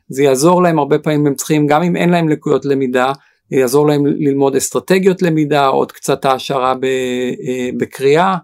זה יעזור להם הרבה פעמים הם צריכים, גם אם אין להם לקויות למידה, יעזור להם ללמוד אסטרטגיות למידה, עוד קצת העשרה בקריאה.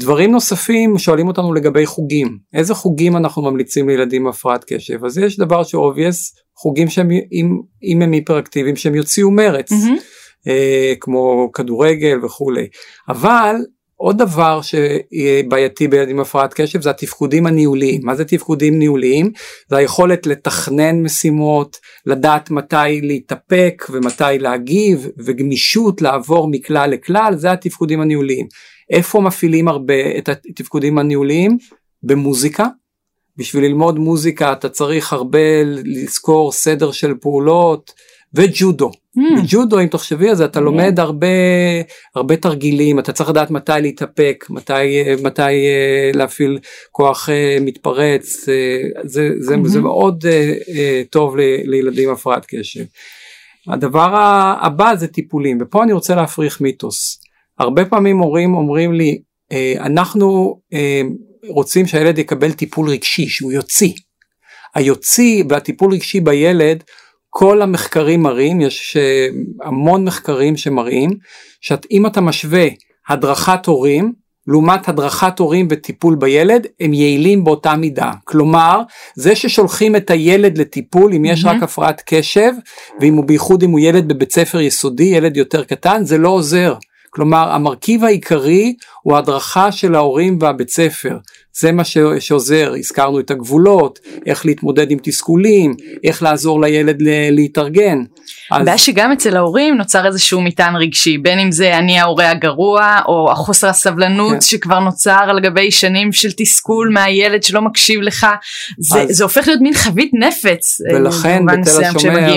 דברים נוספים שואלים אותנו לגבי חוגים, איזה חוגים אנחנו ממליצים לילדים עם הפרעת קשב, אז יש דבר שהוא obvious, חוגים שהם אם, אם הם היפראקטיביים שהם יוציאו מרץ, mm-hmm. אה, כמו כדורגל וכולי, אבל עוד דבר שבעייתי בילדים עם הפרעת קשב זה התפקודים הניהוליים. מה זה תפקודים ניהוליים? זה היכולת לתכנן משימות, לדעת מתי להתאפק ומתי להגיב וגמישות לעבור מכלל לכלל, זה התפקודים הניהוליים. איפה מפעילים הרבה את התפקודים הניהוליים? במוזיקה. בשביל ללמוד מוזיקה אתה צריך הרבה לזכור סדר של פעולות וג'ודו. Mm. בג'ודו אם תחשבי על זה אתה. לומד הרבה הרבה תרגילים אתה צריך לדעת מתי להתאפק מתי מתי uh, להפעיל כוח uh, מתפרץ uh, זה, זה, mm-hmm. זה מאוד טוב ל, לילדים עם הפרעת קשב. הדבר הבא זה טיפולים ופה אני רוצה להפריך מיתוס. הרבה פעמים הורים אומרים לי, אה, אנחנו אה, רוצים שהילד יקבל טיפול רגשי, שהוא יוציא. היוציא והטיפול רגשי בילד, כל המחקרים מראים, יש המון מחקרים שמראים, שאם אתה משווה הדרכת הורים, לעומת הדרכת הורים וטיפול בילד הם יעילים באותה מידה. כלומר זה ששולחים את הילד לטיפול אם יש mm-hmm. רק הפרעת קשב ואם הוא בייחוד אם הוא ילד בבית ספר יסודי ילד יותר קטן זה לא עוזר. כלומר המרכיב העיקרי הוא הדרכה של ההורים והבית ספר, זה מה שעוזר, הזכרנו את הגבולות, איך להתמודד עם תסכולים, איך לעזור לילד להתארגן. הבעיה אז... שגם אצל ההורים נוצר איזשהו מטען רגשי, בין אם זה אני ההורה הגרוע, או החוסר הסבלנות כן. שכבר נוצר על גבי שנים של תסכול מהילד שלא מקשיב לך, זה, אז... זה הופך להיות מין חבית נפץ, אה, ולכן בתל השומר,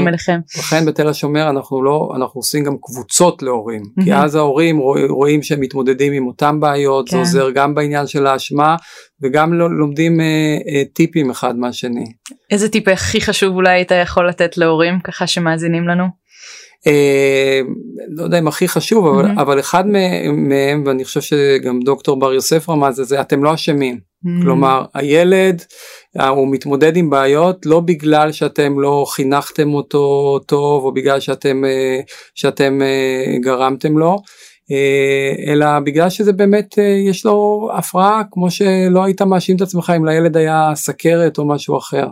לכן בתל השומר אנחנו לא, אנחנו עושים גם קבוצות להורים, mm-hmm. כי אז ההורים רואים שהם מתמודדים עם אותם בעיות, כן. זה עוזר גם בעניין של האשמה, וגם לומדים אה, אה, טיפים אחד מהשני. איזה טיפ הכי חשוב אולי היית יכול לתת להורים ככה שמאזינים לנו? אה, לא יודע אם הכי חשוב אבל, mm-hmm. אבל אחד מהם ואני חושב שגם דוקטור בר יוסף רמז את זה אתם לא אשמים Mm. כלומר הילד אה, הוא מתמודד עם בעיות לא בגלל שאתם לא חינכתם אותו טוב או בגלל שאתם שאתם גרמתם לו אלא בגלל שזה באמת יש לו הפרעה כמו שלא היית מאשים את עצמך אם לילד היה סכרת או משהו אחר.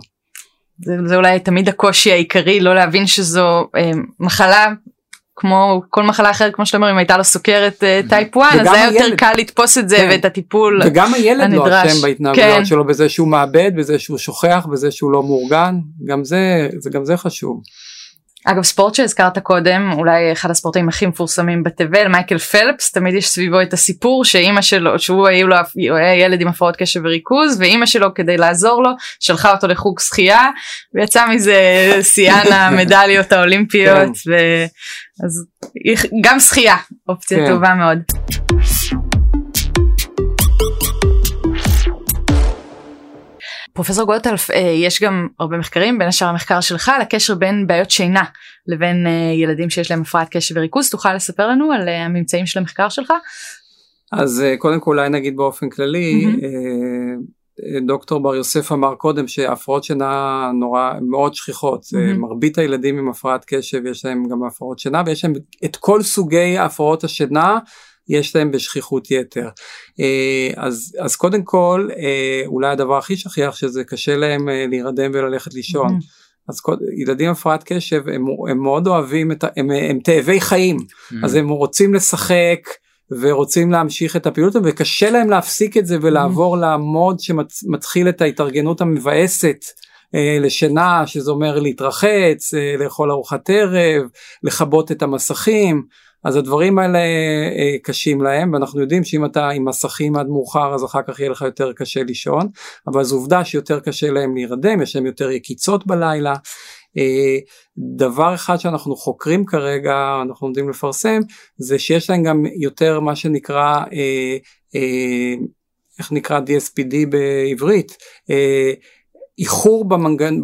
זה, זה אולי תמיד הקושי העיקרי לא להבין שזו אה, מחלה כמו כל מחלה אחרת כמו שאתה אומר אם הייתה לו סוכרת טייפ אה, 1 אז היה יותר קל לתפוס את זה כן. ואת הטיפול וגם הילד לא הנדרש. לא אשם בהתנהגויות כן. שלו בזה שהוא מאבד בזה שהוא שוכח בזה שהוא לא מאורגן גם זה זה גם זה חשוב. אגב ספורט שהזכרת קודם אולי אחד הספורטאים הכי מפורסמים בתבל מייקל פלפס תמיד יש סביבו את הסיפור שאימא שלו שהוא היו לו היה ילד עם הפרעות קשב וריכוז ואימא שלו כדי לעזור לו שלחה אותו לחוג שחייה ויצא מזה שיאן המדליות האולימפיות כן. ו... אז גם שחייה אופציה כן. טובה מאוד. פרופסור גולדטלף אה, יש גם הרבה מחקרים בין השאר המחקר שלך על הקשר בין בעיות שינה לבין אה, ילדים שיש להם הפרעת קשב וריכוז תוכל לספר לנו על אה, הממצאים של המחקר שלך. אז קודם כל אולי נגיד באופן כללי mm-hmm. דוקטור בר יוסף אמר קודם שהפרעות שינה נורא מאוד שכיחות mm-hmm. מרבית הילדים עם הפרעת קשב יש להם גם הפרעות שינה ויש להם את כל סוגי הפרעות השינה יש להם בשכיחות יתר. אה, אז, אז קודם כל אה, אולי הדבר הכי שכיח שזה קשה להם אה, להירדם וללכת לישון. Mm-hmm. אז ילדים עם הפרעת קשב הם, הם מאוד אוהבים את ה... הם, הם תאבי חיים mm-hmm. אז הם רוצים לשחק ורוצים להמשיך את הפעילות וקשה להם להפסיק את זה ולעבור mm-hmm. לעמוד שמתחיל את ההתארגנות המבאסת לשינה שזה אומר להתרחץ לאכול ארוחת ערב לכבות את המסכים אז הדברים האלה אה, קשים להם ואנחנו יודעים שאם אתה עם מסכים עד מאוחר אז אחר כך יהיה לך יותר קשה לישון אבל זו עובדה שיותר קשה להם להירדם יש להם יותר יקיצות בלילה. אה, דבר אחד שאנחנו חוקרים כרגע אנחנו עומדים לפרסם זה שיש להם גם יותר מה שנקרא אה, איך נקרא DSPD בעברית איחור במנגן,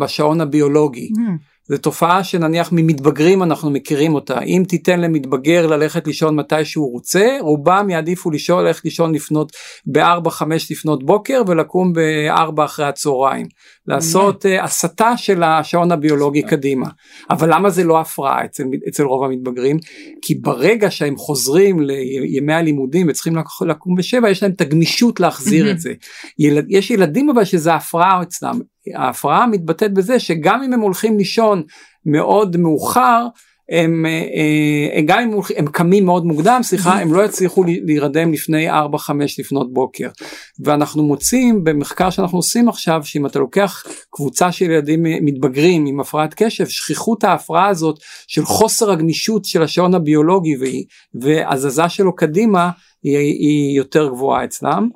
בשעון הביולוגי. Mm. זו תופעה שנניח ממתבגרים אנחנו מכירים אותה. אם תיתן למתבגר ללכת לישון מתי שהוא רוצה רובם יעדיפו לישון ללכת לישון לפנות ב-4-5 לפנות בוקר ולקום ב-4 אחרי הצהריים לעשות uh, הסתה של השעון הביולוגי קדימה. אבל למה זה לא הפרעה אצל, אצל רוב המתבגרים? כי ברגע שהם חוזרים לימי הלימודים וצריכים לקום בשבע יש להם את הגמישות להחזיר את זה. ילד, יש ילדים אבל שזה הפרעה אצלם. ההפרעה מתבטאת בזה שגם אם הם הולכים לישון מאוד מאוחר הם, אה, אה, גם אם הם קמים מאוד מוקדם סליחה הם לא יצליחו להירדם לפני 4-5 לפנות בוקר. ואנחנו מוצאים במחקר שאנחנו עושים עכשיו שאם אתה לוקח קבוצה של ילדים מתבגרים עם הפרעת קשב שכיחות ההפרעה הזאת של חוסר הגמישות של השעון הביולוגי והזזה שלו קדימה היא, היא יותר גבוהה אצלם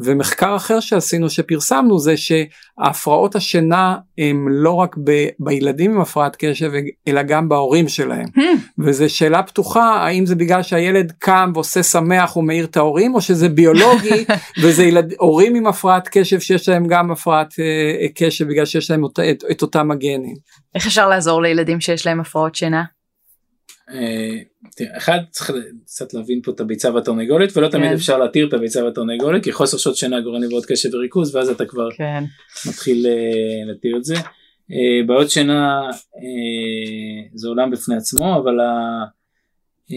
ומחקר אחר שעשינו שפרסמנו זה שהפרעות השינה הם לא רק ב, בילדים עם הפרעת קשב אלא גם בהורים שלהם hmm. וזו שאלה פתוחה האם זה בגלל שהילד קם ועושה שמח ומאיר את ההורים או שזה ביולוגי וזה ילד, הורים עם הפרעת קשב שיש להם גם הפרעת uh, קשב בגלל שיש להם אות, את, את אותם הגנים. איך אפשר לעזור לילדים שיש להם הפרעות שינה? אה, תראה, אחד צריך קצת להבין פה את הביצה והתרנגולת ולא תמיד כן. אפשר להתיר את הביצה והתרנגולת כי חוסר שעות שינה גורם לבעיות קשב וריכוז ואז אתה כבר כן. מתחיל uh, להתיר את זה. Uh, בעיות שינה uh, זה עולם בפני עצמו אבל ה, uh,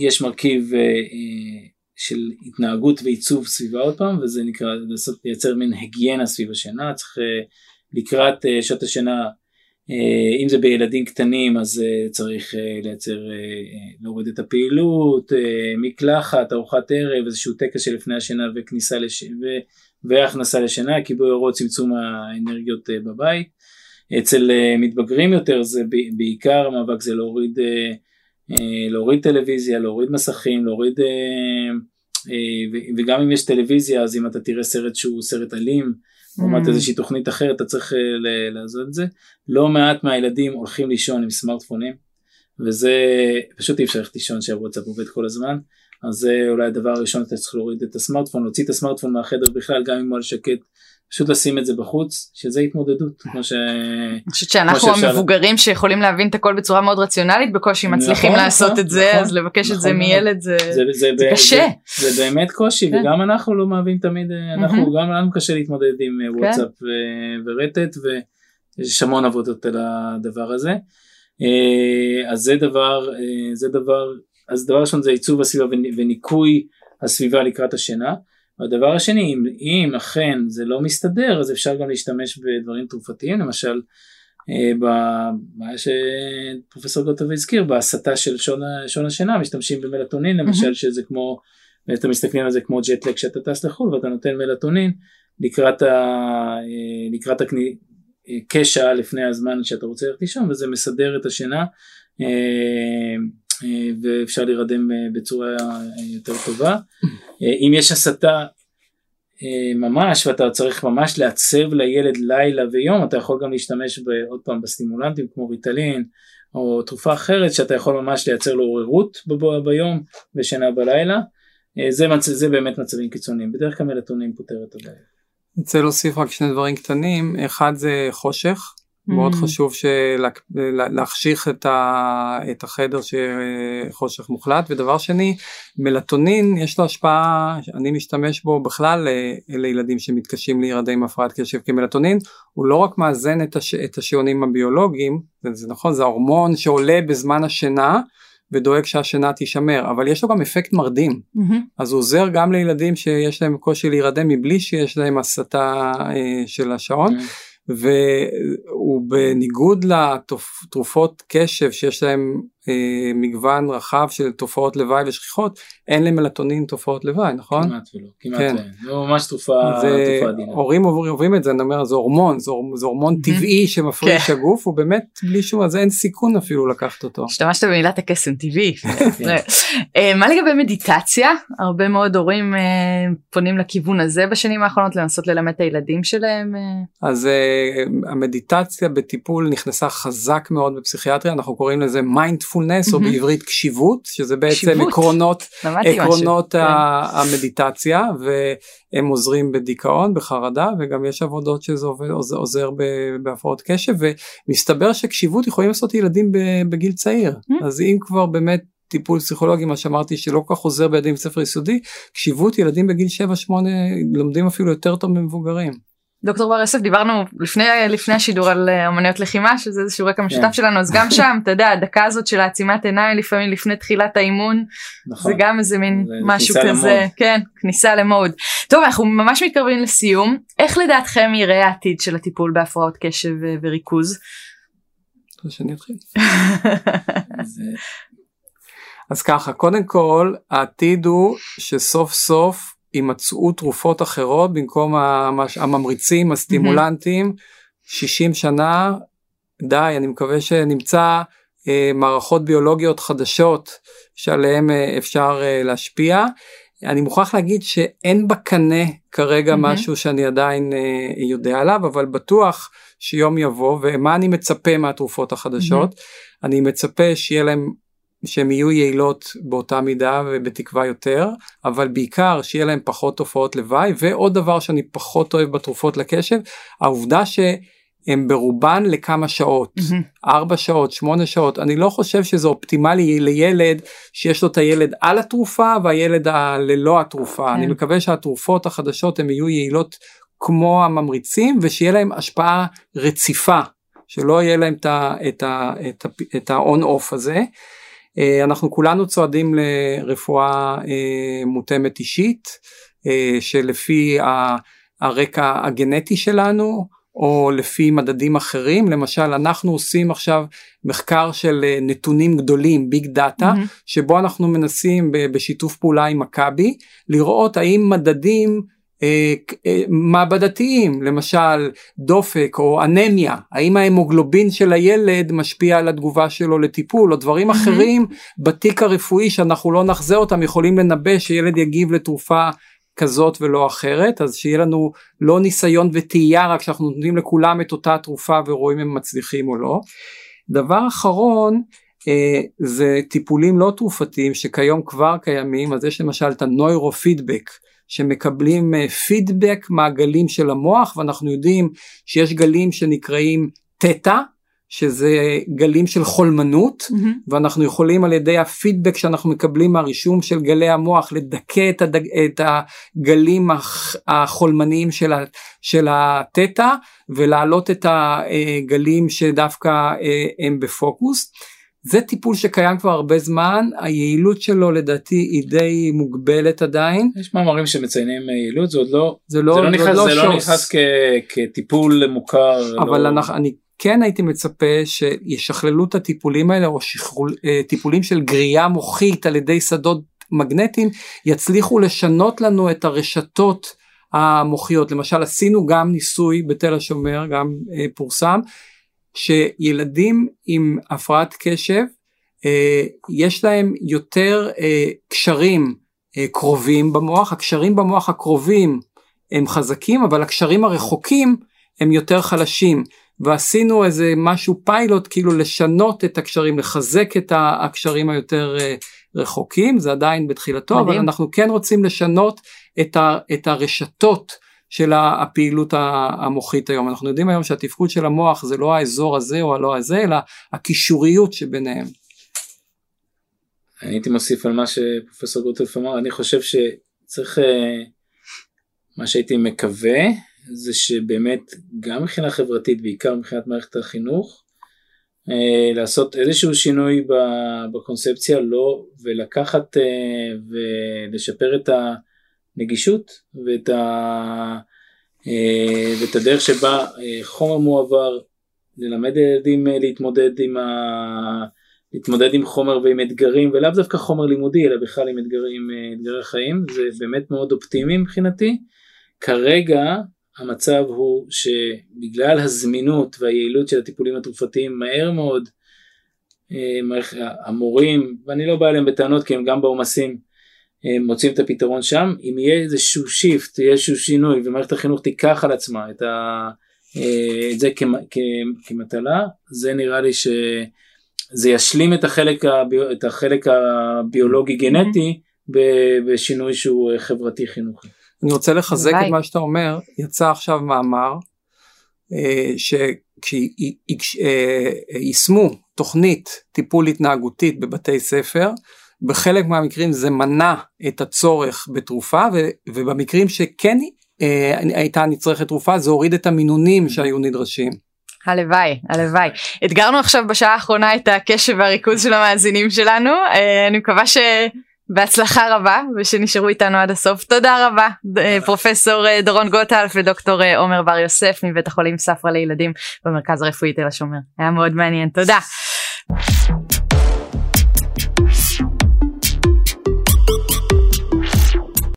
יש מרכיב uh, uh, של התנהגות ועיצוב סביבה עוד פעם וזה נקרא לייצר מין היגיינה סביב השינה צריך uh, לקראת uh, שעות השינה אם זה בילדים קטנים אז אה, צריך אה, לייצר, להוריד את הפעילות, מקלחת, ארוחת ערב, איזשהו טקס שלפני השינה וכניסה לש... ו... והכנסה לשינה, כיבוי אורות, צמצום האנרגיות בבית. אצל מתבגרים יותר זה בעיקר המאבק זה להוריד, להוריד טלוויזיה, להוריד מסכים, להוריד, וגם אם יש טלוויזיה אז אם אתה תראה סרט שהוא סרט אלים, לעומת mm. איזושהי תוכנית אחרת אתה צריך אה, לעשות את זה. לא מעט מהילדים הולכים לישון עם סמארטפונים וזה פשוט אי אפשר ללכת לישון שהוואטסאפ עובד כל הזמן אז זה אולי הדבר הראשון אתה צריך להוריד את הסמארטפון להוציא את הסמארטפון מהחדר בכלל גם אם הוא על שקט פשוט לשים את זה בחוץ שזה התמודדות כמו ש... אני חושבת שאנחנו המבוגרים שיכולים להבין את הכל בצורה מאוד רציונלית בקושי מצליחים נכון, לעשות נכון, את זה נכון, אז לבקש את זה נכון. מילד זה קשה. זה, באמת קושי כן. וגם אנחנו לא מהווים תמיד אה, אנחנו גם לנו קשה להתמודד עם אה, כן. וואטסאפ ו- ורטט ויש המון עבודות על הדבר הזה. אה, אז זה דבר אה, זה דבר אז דבר ראשון זה עיצוב הסביבה ונ- וניקוי הסביבה לקראת השינה. והדבר השני אם, אם אכן זה לא מסתדר אז אפשר גם להשתמש בדברים תרופתיים למשל אה, במה שפרופסור גוטוב הזכיר בהסתה של שעון, שעון השינה משתמשים במלטונין למשל שזה כמו ואתם מסתכלים על זה כמו ג'טלג שאתה טס לחו"ל ואתה נותן מלטונין לקראת, ה, אה, לקראת הקני, אה, כשעה לפני הזמן שאתה רוצה ללכת לישון וזה מסדר את השינה אה, אה, ואפשר להירדם אה, בצורה אה, יותר טובה. אה, אם יש הסתה אה, ממש ואתה צריך ממש לעצב לילד לילה ויום אתה יכול גם להשתמש עוד פעם בסטימולנטים כמו ריטלין או תרופה אחרת שאתה יכול ממש לייצר לו עוררות ביום ושינה בלילה אה, זה, מצ... זה באמת מצבים קיצוניים בדרך כלל מלטונין פותר את הבעיה. אני רוצה להוסיף רק שני דברים קטנים אחד זה חושך מאוד Mm. חשוב של- להחשיך את, ה, את החדר שחושך מוחלט ודבר שני מלטונין יש לו השפעה אני משתמש בו בכלל ל- לילדים שמתקשים להירדם עם הפרעת קשב כי מלטונין הוא לא רק מאזן את, הש, את השעונים הביולוגיים זה, זה נכון זה ההורמון שעולה בזמן השינה ודואג שהשינה תישמר אבל יש לו גם אפקט מרדים מהמם. אז הוא עוזר גם לילדים שיש להם קושי להירדם מבלי שיש להם הסתה אה, של השעון והוא בניגוד לתרופות קשב שיש להם אה, מגוון רחב של תופעות לוואי ושכיחות אין למלטונין תופעות לוואי נכון? כמעט ולא כמעט כן. ואין. זה ממש תרופה, זה תרופה עדינה. הורים עוברים עוברים את זה אני אומר זה הורמון זה, הור- זה הורמון טבעי שמפריש כן. הגוף הוא באמת בלי שום אז אין סיכון אפילו לקחת אותו. השתמשת במילת הקסם טבעי. אה, מה לגבי מדיטציה? הרבה מאוד הורים אה, פונים לכיוון הזה בשנים האחרונות לנסות ללמד את הילדים שלהם. אה. אז המדיטציה בטיפול נכנסה חזק מאוד בפסיכיאטריה אנחנו קוראים לזה מיינדפולנס או מהמם. בעברית קשיבות שזה בעצם קשיבות. עקרונות. עקרונות כן. ה- המדיטציה והם עוזרים בדיכאון בחרדה וגם יש עבודות שזה עוזר, עוזר בהפרעות קשב ומסתבר שקשיבות יכולים לעשות ילדים בגיל צעיר Mm. אז אם כבר באמת טיפול פסיכולוגי מה שאמרתי שלא כל כך עוזר בילדים בספר יסודי קשיבות ילדים בגיל 7-8 לומדים אפילו יותר טוב ממבוגרים. דוקטור בר יוסף דיברנו לפני לפני השידור על אה, אמנויות לחימה שזה איזשהו רקע משותף כן. שלנו אז גם שם אתה יודע הדקה הזאת של העצימת עיניים לפעמים לפני תחילת האימון נכון. זה גם איזה מין משהו כניסה כזה למוד. כן כניסה למוד. טוב אנחנו ממש מתקרבים לסיום איך לדעתכם יראה העתיד של הטיפול בהפרעות קשב ו- וריכוז. שאני אתחיל? אה, אז ככה קודם כל העתיד הוא שסוף סוף יימצאו תרופות אחרות במקום הממריצים הסטימולנטים 60 שנה די אני מקווה שנמצא אה, מערכות ביולוגיות חדשות שעליהן אה, אפשר אה, להשפיע. אני מוכרח להגיד שאין בקנה כרגע מהמם. משהו שאני עדיין אה, יודע עליו אבל בטוח שיום יבוא ומה אני מצפה מהתרופות החדשות אני מצפה שיהיה להם שהן יהיו יעילות באותה מידה ובתקווה יותר אבל בעיקר שיהיה להם פחות תופעות לוואי ועוד דבר שאני פחות אוהב בתרופות לקשב העובדה שהן ברובן לכמה שעות מהמם. ארבע שעות שמונה שעות אני לא חושב שזה אופטימלי לילד שיש לו את הילד על התרופה והילד ה- ללא התרופה כן. אני מקווה שהתרופות החדשות הן יהיו יעילות כמו הממריצים ושיהיה להם השפעה רציפה שלא יהיה להם את ה- את ה- את ה- את ה-on off הזה. אה, אנחנו כולנו צועדים לרפואה אה, מותאמת אישית אה, שלפי הרקע הגנטי שלנו או לפי מדדים אחרים למשל אנחנו עושים עכשיו מחקר של נתונים גדולים ביג דאטה מהמם. שבו אנחנו מנסים בשיתוף פעולה עם מכבי לראות האם מדדים מעבדתיים למשל דופק או אנמיה האם ההמוגלובין של הילד משפיע על התגובה שלו לטיפול או דברים. אחרים בתיק הרפואי שאנחנו לא נחזה אותם יכולים לנבא שילד יגיב לתרופה כזאת ולא אחרת אז שיהיה לנו לא ניסיון וטעייה רק שאנחנו נותנים לכולם את אותה תרופה ורואים אם הם מצליחים או לא. דבר אחרון אה, זה טיפולים לא תרופתיים שכיום כבר קיימים אז יש למשל את הנוירופידבק שמקבלים פידבק מהגלים של המוח ואנחנו יודעים שיש גלים שנקראים תטא שזה גלים של חולמנות mm-hmm. ואנחנו יכולים על ידי הפידבק שאנחנו מקבלים מהרישום של גלי המוח לדכא את, הדג, את הגלים החולמניים של, ה, של התטא ולהעלות את הגלים שדווקא אה, הם בפוקוס. זה טיפול שקיים כבר הרבה זמן, היעילות שלו לדעתי היא די מוגבלת עדיין. יש מאמרים שמציינים יעילות, זה עוד לא, זה לא, זה לא, נכנס, לא, זה לא נכנס כ, כטיפול מוכר. אבל לא... אנחנו, אני כן הייתי מצפה שישכללו את הטיפולים האלה או שכול, אה, טיפולים של גריעה מוחית על ידי שדות מגנטיים יצליחו לשנות לנו את הרשתות המוחיות למשל עשינו גם ניסוי בתל השומר גם אה, פורסם שילדים עם הפרעת קשב אה, יש להם יותר אה, קשרים אה, קרובים במוח. הקשרים במוח הקרובים הם חזקים אבל הקשרים הרחוקים הם יותר חלשים. ועשינו איזה משהו פיילוט כאילו לשנות את הקשרים לחזק את הקשרים היותר רחוקים. זה עדיין בתחילתו מדהים. אבל אנחנו כן רוצים לשנות את, ה, את הרשתות של הפעילות המוחית היום אנחנו יודעים היום שהתפקוד של המוח זה לא האזור הזה או הלא הזה אלא הקישוריות שביניהם. אני הייתי מוסיף על מה שפרופסור גוטלף אמר אני חושב שצריך אה, מה שהייתי מקווה זה שבאמת גם מבחינה חברתית בעיקר מבחינת מערכת החינוך אה, לעשות איזשהו שינוי בקונספציה לא ולקחת אה, ולשפר את הנגישות ואת, ה, אה, ואת הדרך שבה חומר מועבר ללמד ילדים להתמודד עם, ה, להתמודד עם חומר ועם אתגרים ולאו דווקא חומר לימודי אלא בכלל עם אתגרים, אתגרי חיים זה באמת מאוד אופטימי מבחינתי. כרגע המצב הוא שבגלל הזמינות והיעילות של הטיפולים התרופתיים מהר מאוד אה, המורים, ואני לא בא אליהם בטענות כי הם גם בעומסים אה, מוצאים את הפתרון שם, אם יהיה איזשהו shift, יהיה איזשהו שינוי ומערכת החינוך תיקח על עצמה את, ה, אה, את זה כמטלה, זה נראה לי שזה ישלים את החלק, הביו, את החלק הביולוגי גנטי בשינוי שהוא חברתי חינוכי. אני רוצה לחזק ביי. את מה שאתה אומר, יצא עכשיו מאמר אה, שכשישמו אה, תוכנית טיפול התנהגותית בבתי ספר, בחלק מהמקרים זה מנע את הצורך בתרופה ובמקרים שכן אה, הייתה נצרכת תרופה זה הוריד את המינונים שהיו נדרשים. הלוואי, הלוואי. אתגרנו עכשיו בשעה האחרונה את הקשב והריכוז של המאזינים שלנו, אני מקווה ש... בהצלחה רבה ושנשארו איתנו עד הסוף תודה רבה אה, פרופסור אה, דורון גוטלף ודוקטור אה, עומר בר יוסף מבית החולים ספרא לילדים במרכז הרפואי תל השומר היה מאוד מעניין תודה.